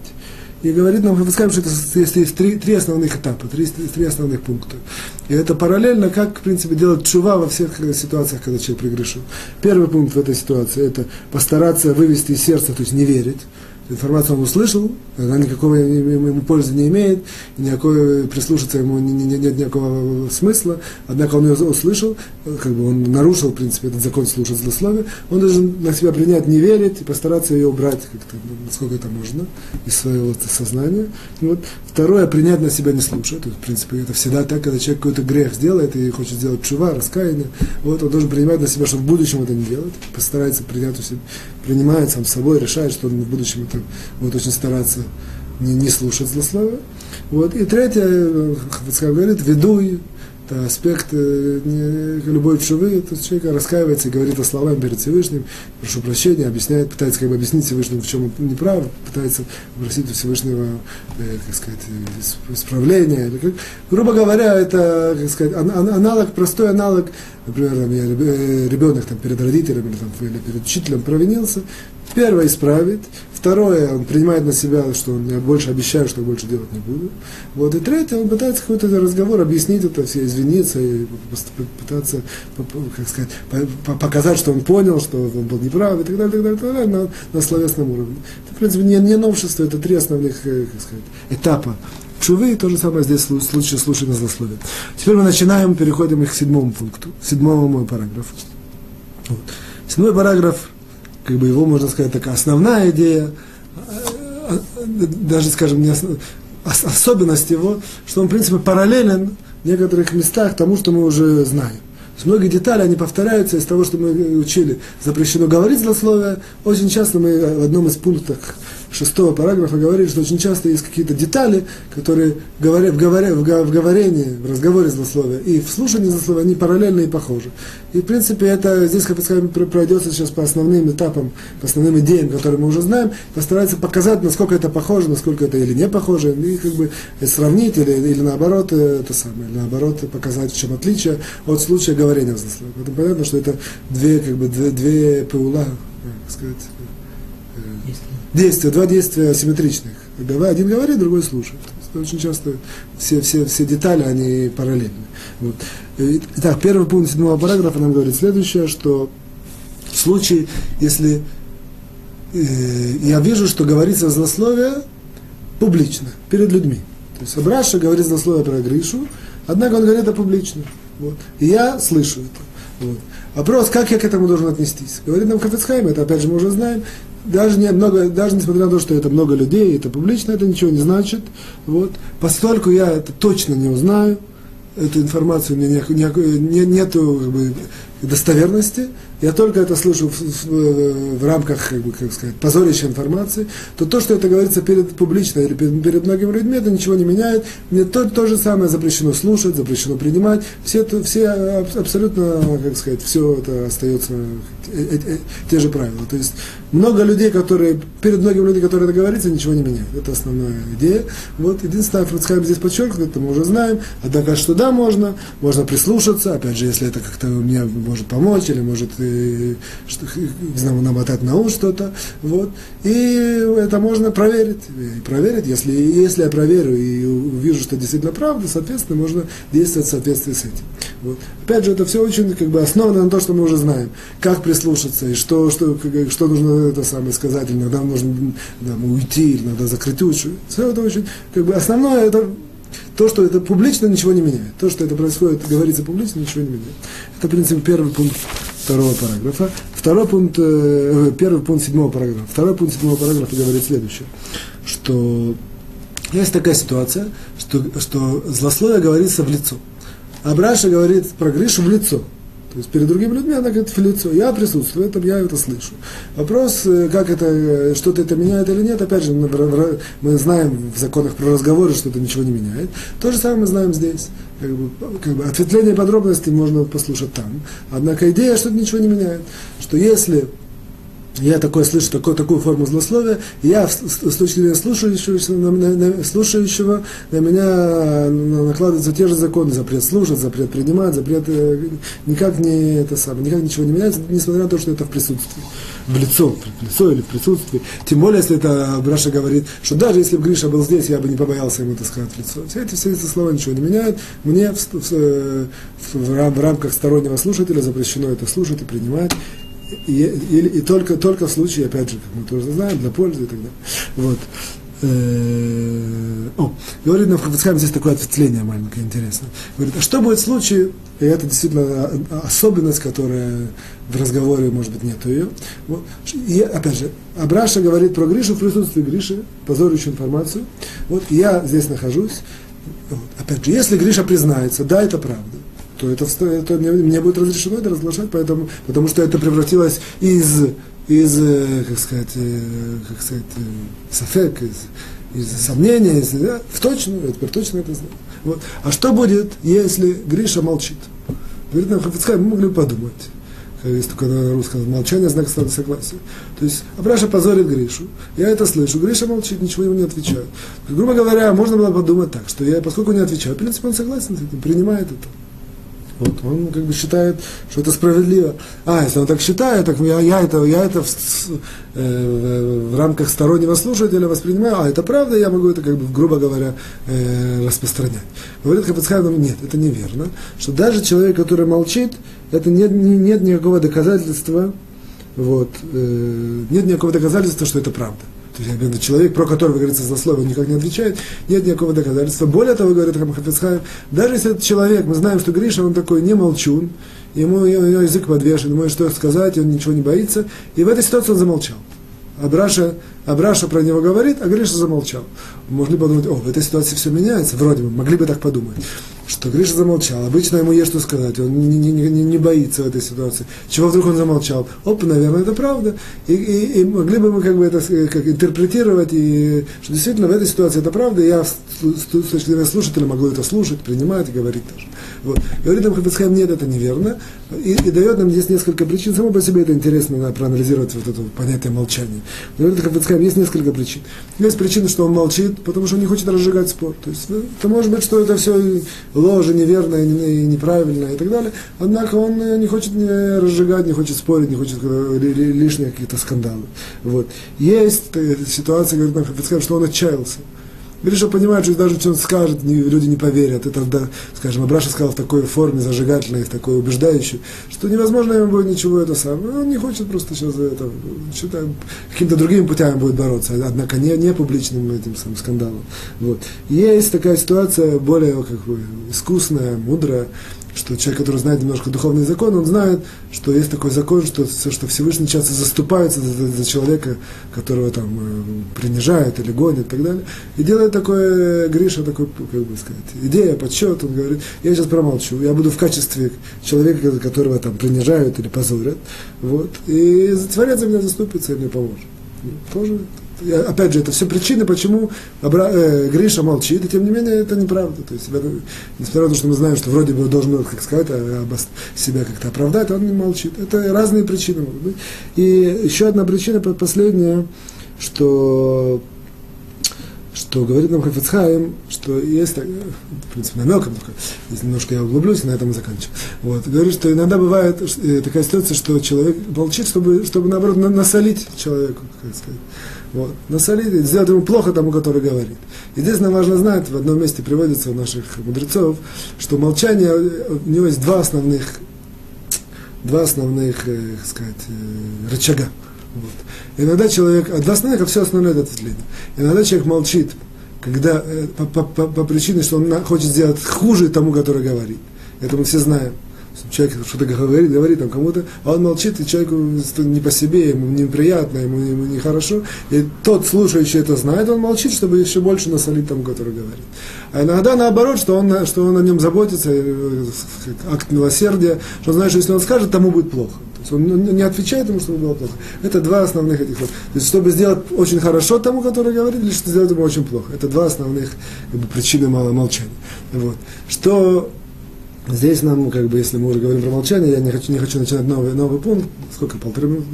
Speaker 1: И говорит нам, мы скажем, что это есть, три, три основных этапа, три, три основных пункта. И это параллельно, как, в принципе, делать чува во всех ситуациях, когда человек прегрешил. Первый пункт в этой ситуации – это постараться вывести из сердца, то есть не верить информацию он услышал, она никакого ему пользы не имеет, никакой прислушаться ему не, не, нет никакого смысла, однако он ее услышал, как бы он нарушил, в принципе, этот закон слушать злословие, он должен на себя принять, не верить и постараться ее убрать, как-то, насколько это можно, из своего сознания. Вот. Второе, принять на себя не слушать. В принципе, это всегда так, когда человек какой-то грех сделает и хочет сделать чува, раскаяние, вот он должен принимать на себя, чтобы в будущем это не делать, постарается принять принимает сам собой, решает, что он в будущем это будет очень стараться не, не слушать злословия. Вот. И третье, Хацкар говорит, ведуй, это аспект э, не, любой чувы, то есть человек раскаивается и говорит о словам перед Всевышним, прошу прощения, объясняет, пытается как бы объяснить Всевышнему, в чем он неправ, пытается просить у Всевышнего, э, как сказать, исправления. Или как, грубо говоря, это, как сказать, аналог, простой аналог, например, там, я, э, ребенок там, перед родителями или, там, или перед учителем провинился, Первое исправить. Второе, он принимает на себя, что он, я больше обещаю, что больше делать не буду. Вот. И третье, он пытается какой-то разговор объяснить это, все извиниться и пытаться, как сказать, показать, что он понял, что он был неправ и так далее, так далее, так далее на, на словесном уровне. Это, в принципе, не, не новшество, это три основных э, как сказать, этапа Чувы, то же самое здесь в случае слушания злословия. Теперь мы начинаем, переходим к седьмому пункту, седьмому параграфу. Вот. Седьмой параграф как бы его, можно сказать, такая основная идея, даже, скажем, не основ... особенность его, что он, в принципе, параллелен в некоторых местах тому, что мы уже знаем. То есть многие детали, они повторяются из того, что мы учили. Запрещено говорить злословие. Очень часто мы в одном из пунктов шестого параграфа говорит, что очень часто есть какие-то детали, которые говоря, в, говоря, в, в говорении, в разговоре злословия и в слушании злословия, они параллельны и похожи. И, в принципе, это здесь, как сказать, пройдется сейчас по основным этапам, по основным идеям, которые мы уже знаем, постарается показать, насколько это похоже, насколько это или не похоже, и как бы сравнить, или, или наоборот, это самое, наоборот, показать, в чем отличие от случая говорения злословия. Поэтому понятно, что это две, как бы, две, две паула, как сказать, действия, два действия асимметричных. Один говорит, другой слушает. Очень часто все, все, все детали, они параллельны. Вот. Итак, первый пункт седьмого параграфа нам говорит следующее, что в случае, если э, я вижу, что говорится злословие публично, перед людьми. То есть Абраша говорит злословие про Гришу, однако он говорит это публично. Вот. И я слышу это. Вот. Вопрос, как я к этому должен отнестись? Говорит нам Хафицхайм, это опять же мы уже знаем, даже, не, много, даже несмотря на то, что это много людей, это публично, это ничего не значит. Вот. Поскольку я это точно не узнаю, эту информацию у меня не, не, не, нету как бы, достоверности, я только это слышу в, в, в рамках, как, бы, как сказать, позорища информации, то то, что это говорится перед публично или перед, перед многими людьми, это ничего не меняет. Мне то, то же самое запрещено слушать, запрещено принимать. Все, все абсолютно, как сказать, все это остается те же правила. То есть много людей, которые, перед многими людьми, которые это ничего не меняют. Это основная идея. Вот, единственное, Францхайм здесь подчеркнут, это мы уже знаем, однако что да, можно, можно прислушаться, опять же, если это как-то мне может помочь, или может что, не знаю, намотать на ус что-то, вот, и это можно проверить, и проверить, если, если я проверю и увижу, что действительно правда, соответственно, можно действовать в соответствии с этим. Вот. Опять же, это все очень как бы основано на то, что мы уже знаем, как прислушаться, и что, что, что нужно это самое сказать, иногда нужно да, уйти, надо закрыть уши. Все это очень, как бы основное, это то, что это публично, ничего не меняет. То, что это происходит, говорится публично, ничего не меняет. Это, в принципе, первый пункт второго параграфа. Второй пункт, э, первый пункт седьмого параграфа. Второй пункт седьмого параграфа говорит следующее, что есть такая ситуация, что, что злословие говорится в лицо. А Браша говорит про Гришу в лицо. То есть перед другими людьми она говорит в лицо. Я присутствую, этом я это слышу. Вопрос, э, как это, э, что-то это меняет или нет, опять же, мы знаем в законах про разговоры, что это ничего не меняет. То же самое мы знаем здесь. Как бы, как бы ответвление подробностей можно послушать там. Однако идея, что это ничего не меняет. Что если я такое слышу, такое, такую форму злословия, я с, точки зрения слушающего на, на, слушающего, на меня накладываются те же законы, запрет слушать, запрет принимать, запрет э, никак не это самое, никак ничего не меняется, несмотря на то, что это в присутствии, в лицо, в лицо или в присутствии. Тем более, если это Браша говорит, что даже если бы Гриша был здесь, я бы не побоялся ему это сказать в лицо. Все эти, все эти слова ничего не меняют. Мне в, в, в, в рамках стороннего слушателя запрещено это слушать и принимать и, и, и только, только в случае, опять же, как мы тоже знаем, для пользы и так далее. Вот. Э, о, говорит нам Хафицхайм, здесь такое ответвление маленькое, интересное. Говорит, а что будет в случае, и это действительно особенность, которая в разговоре, может быть, нету ее. Вот. И, опять же, Абраша говорит про Гришу в присутствии Гриши, позорящую информацию. Вот я здесь нахожусь. Вот. Опять же, если Гриша признается, да, это правда то это, это мне, мне будет разрешено это разглашать, поэтому, потому что это превратилось из, из э, как сказать, э, как сказать, э, сафек, из, из сомнения, из, да, в точно, я теперь точно это знаю. Вот. А что будет, если Гриша молчит? Говорит нам Хафицхай, мы могли подумать. Есть только на русском молчание, знак согласия. То есть Абраша позорит Гришу. Я это слышу. Гриша молчит, ничего ему не отвечает. Грубо говоря, можно было подумать так, что я, поскольку не отвечаю, в принципе, он согласен с этим, принимает это. Вот, он как бы считает, что это справедливо. А, если он так считает, так я, я это, я это в, э, в рамках стороннего слушателя воспринимаю, а это правда, я могу это, как бы, грубо говоря, э, распространять. Говорит Хапацхайм, нет, это неверно, что даже человек, который молчит, это нет, нет никакого доказательства, вот, э, нет никакого доказательства, что это правда. Человек, про которого говорится злословие, никак не отвечает, нет никакого доказательства. Более того, говорит Хамхафицхайм, даже если этот человек, мы знаем, что Гриша, он такой не молчун, ему, ему язык подвешен, ему что сказать, он ничего не боится, и в этой ситуации он замолчал. Абраша, Абраша про него говорит, а Гриша замолчал. Могли подумать, о, в этой ситуации все меняется, вроде бы, могли бы так подумать что Гриша замолчал. Обычно ему есть что сказать, он не, не, не, не боится в этой ситуации. Чего вдруг он замолчал? Оп, наверное, это правда. И, и, и могли бы мы как бы это как интерпретировать, и, что действительно в этой ситуации это правда, и я с, с, точки зрения слушателя могу это слушать, принимать и говорить тоже. Вот. Говорит нам Хабицхайм, нет, это неверно. И, и дает нам здесь несколько причин. Само по себе это интересно, надо проанализировать вот это понятие молчания. Говорит Хабицхайм, есть несколько причин. Есть причина, что он молчит, потому что он не хочет разжигать спор. То есть, ну, это может быть, что это все ложь, неверное, неправильное и так далее. Однако он э, не хочет не разжигать, не хочет спорить, не хочет э, лишние какие-то скандалы. Вот. Есть э, ситуация, говорит нам что он отчаялся. Гриша понимает, что даже что он скажет, люди не поверят. Это, да, скажем, Абраша сказал в такой форме зажигательной, в такой убеждающей, что невозможно ему будет ничего это самое. Он не хочет просто сейчас это, что-то какими-то другими путями будет бороться, однако не, не публичным этим самым скандалом. Вот. Есть такая ситуация более как бы, искусная, мудрая, что человек, который знает немножко духовный закон, он знает, что есть такой закон, что, что Всевышний часто заступается за, за человека, которого там э, принижает или гонит и так далее. И делает такое Гриша, такой, как бы сказать, идея, подсчет, он говорит, я сейчас промолчу, я буду в качестве человека, которого там принижают или позорят, вот, и Творец за меня заступится и мне поможет. Тоже опять же, это все причины, почему Абра, э, Гриша молчит, и тем не менее это неправда. То есть, несмотря на то, что мы знаем, что вроде бы должен, как сказать, а, себя как-то оправдать, он не молчит. Это разные причины могут быть. И еще одна причина, последняя, что что говорит нам Хафицхайм, что есть, в принципе, намеком только, если немножко я углублюсь, на этом и заканчиваю. Вот, говорит, что иногда бывает э, такая ситуация, что человек молчит, чтобы, чтобы наоборот, насолить человеку, как сказать. Вот. Насолить, сделать ему плохо тому, который говорит. Нам важно знать, в одном месте приводится у наших мудрецов, что молчание, у него есть два основных, два основных, э, сказать, э, рычага. Вот. Иногда человек, а два основных, а все остальное это ответвление. Иногда человек молчит, когда, э, по, по, по, по причине, что он хочет сделать хуже тому, который говорит. Это мы все знаем. Человек что-то говорит, говорит там кому-то, а он молчит, и человеку не по себе, ему неприятно, ему, ему нехорошо. И тот, слушающий это знает, он молчит, чтобы еще больше насолить тому, который говорит. А иногда наоборот, что он, что он о нем заботится, э, акт милосердия, что знает, что если он скажет, тому будет плохо. То есть он не отвечает ему, чтобы было плохо. Это два основных этих. То есть, чтобы сделать очень хорошо тому, который говорит, или чтобы сделать ему очень плохо. Это два основных как бы, причины молчания. Вот. Что Здесь нам, как бы, если мы уже говорим про молчание, я не хочу, не хочу начинать новый, новый пункт. Сколько? Полторы минуты?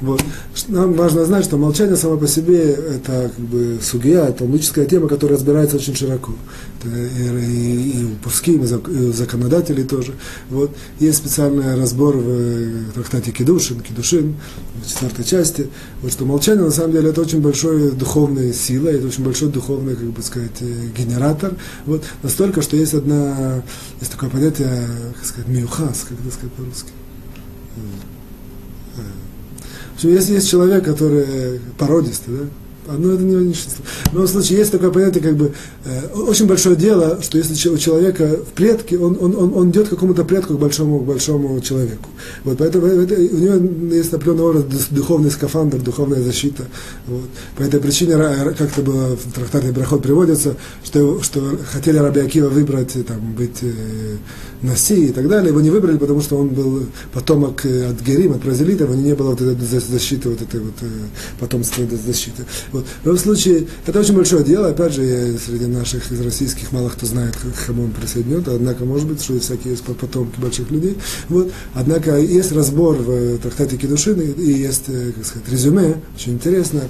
Speaker 1: Вот. Нам важно знать, что молчание само по себе это как бы сугия, это логическая тема, которая разбирается очень широко. Это и, и, и у пуским, и у законодателей тоже. Вот. Есть специальный разбор в трактате Кедушин, Кедушин, в четвертой части, вот, что молчание на самом деле это очень большой духовная сила, это очень большой духовный, как бы сказать, генератор. Вот. Настолько, что есть одна, есть такое понятие, как сказать, миухас, как это сказать по-русски что если есть человек, который породистый, да, ну, это не меньшинство. В случае, есть такое понятие, как бы, очень большое дело, что если у человека в клетке, он, он, он, он идет к какому-то предку, к большому, к большому человеку. Вот, поэтому это, у него есть определенный образ духовный скафандр, духовная защита. Вот. По этой причине, как-то было в трактате Брахот приводится, что, что хотели Раби Акива выбрать, там, быть э, Наси и так далее, его не выбрали, потому что он был потомок э, от Герим, от прозелитов, у него не было вот этой защиты, вот этой вот э, потомства защиты. Вот. В любом случае, это очень большое дело, опять же, среди наших из российских мало кто знает, к кому он присоединен, однако, может быть, что всякие есть потомки больших людей. Вот. Однако есть разбор в трактате Кедушины и есть, э, как сказать, резюме, очень интересно,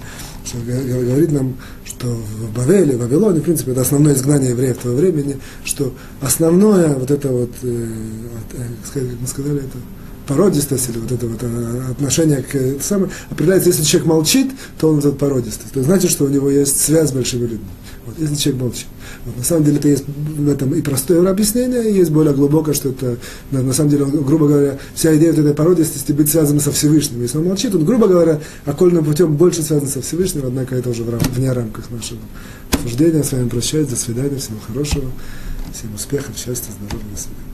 Speaker 1: что говорит нам, что в Бавеле, в Вавилоне, в принципе, это основное изгнание евреев того времени, что основное вот это вот, э, э, как мы сказали, это породистость или вот это вот э, отношение к самое, определяется, если человек молчит, то он этот породистость. То значит, что у него есть связь с большими людьми. Вот, если человек молчит. Вот, на самом деле это есть в этом и простое объяснение, и есть более глубокое, что это, на, на самом деле, он, грубо говоря, вся идея вот этой породистости быть связана со Всевышним. Если он молчит, он, грубо говоря, окольным путем больше связан со Всевышним, однако это уже в рам, вне рамках нашего обсуждения. С вами прощаюсь, до свидания, всего хорошего, всем успехов, счастья, здоровья, до свидания.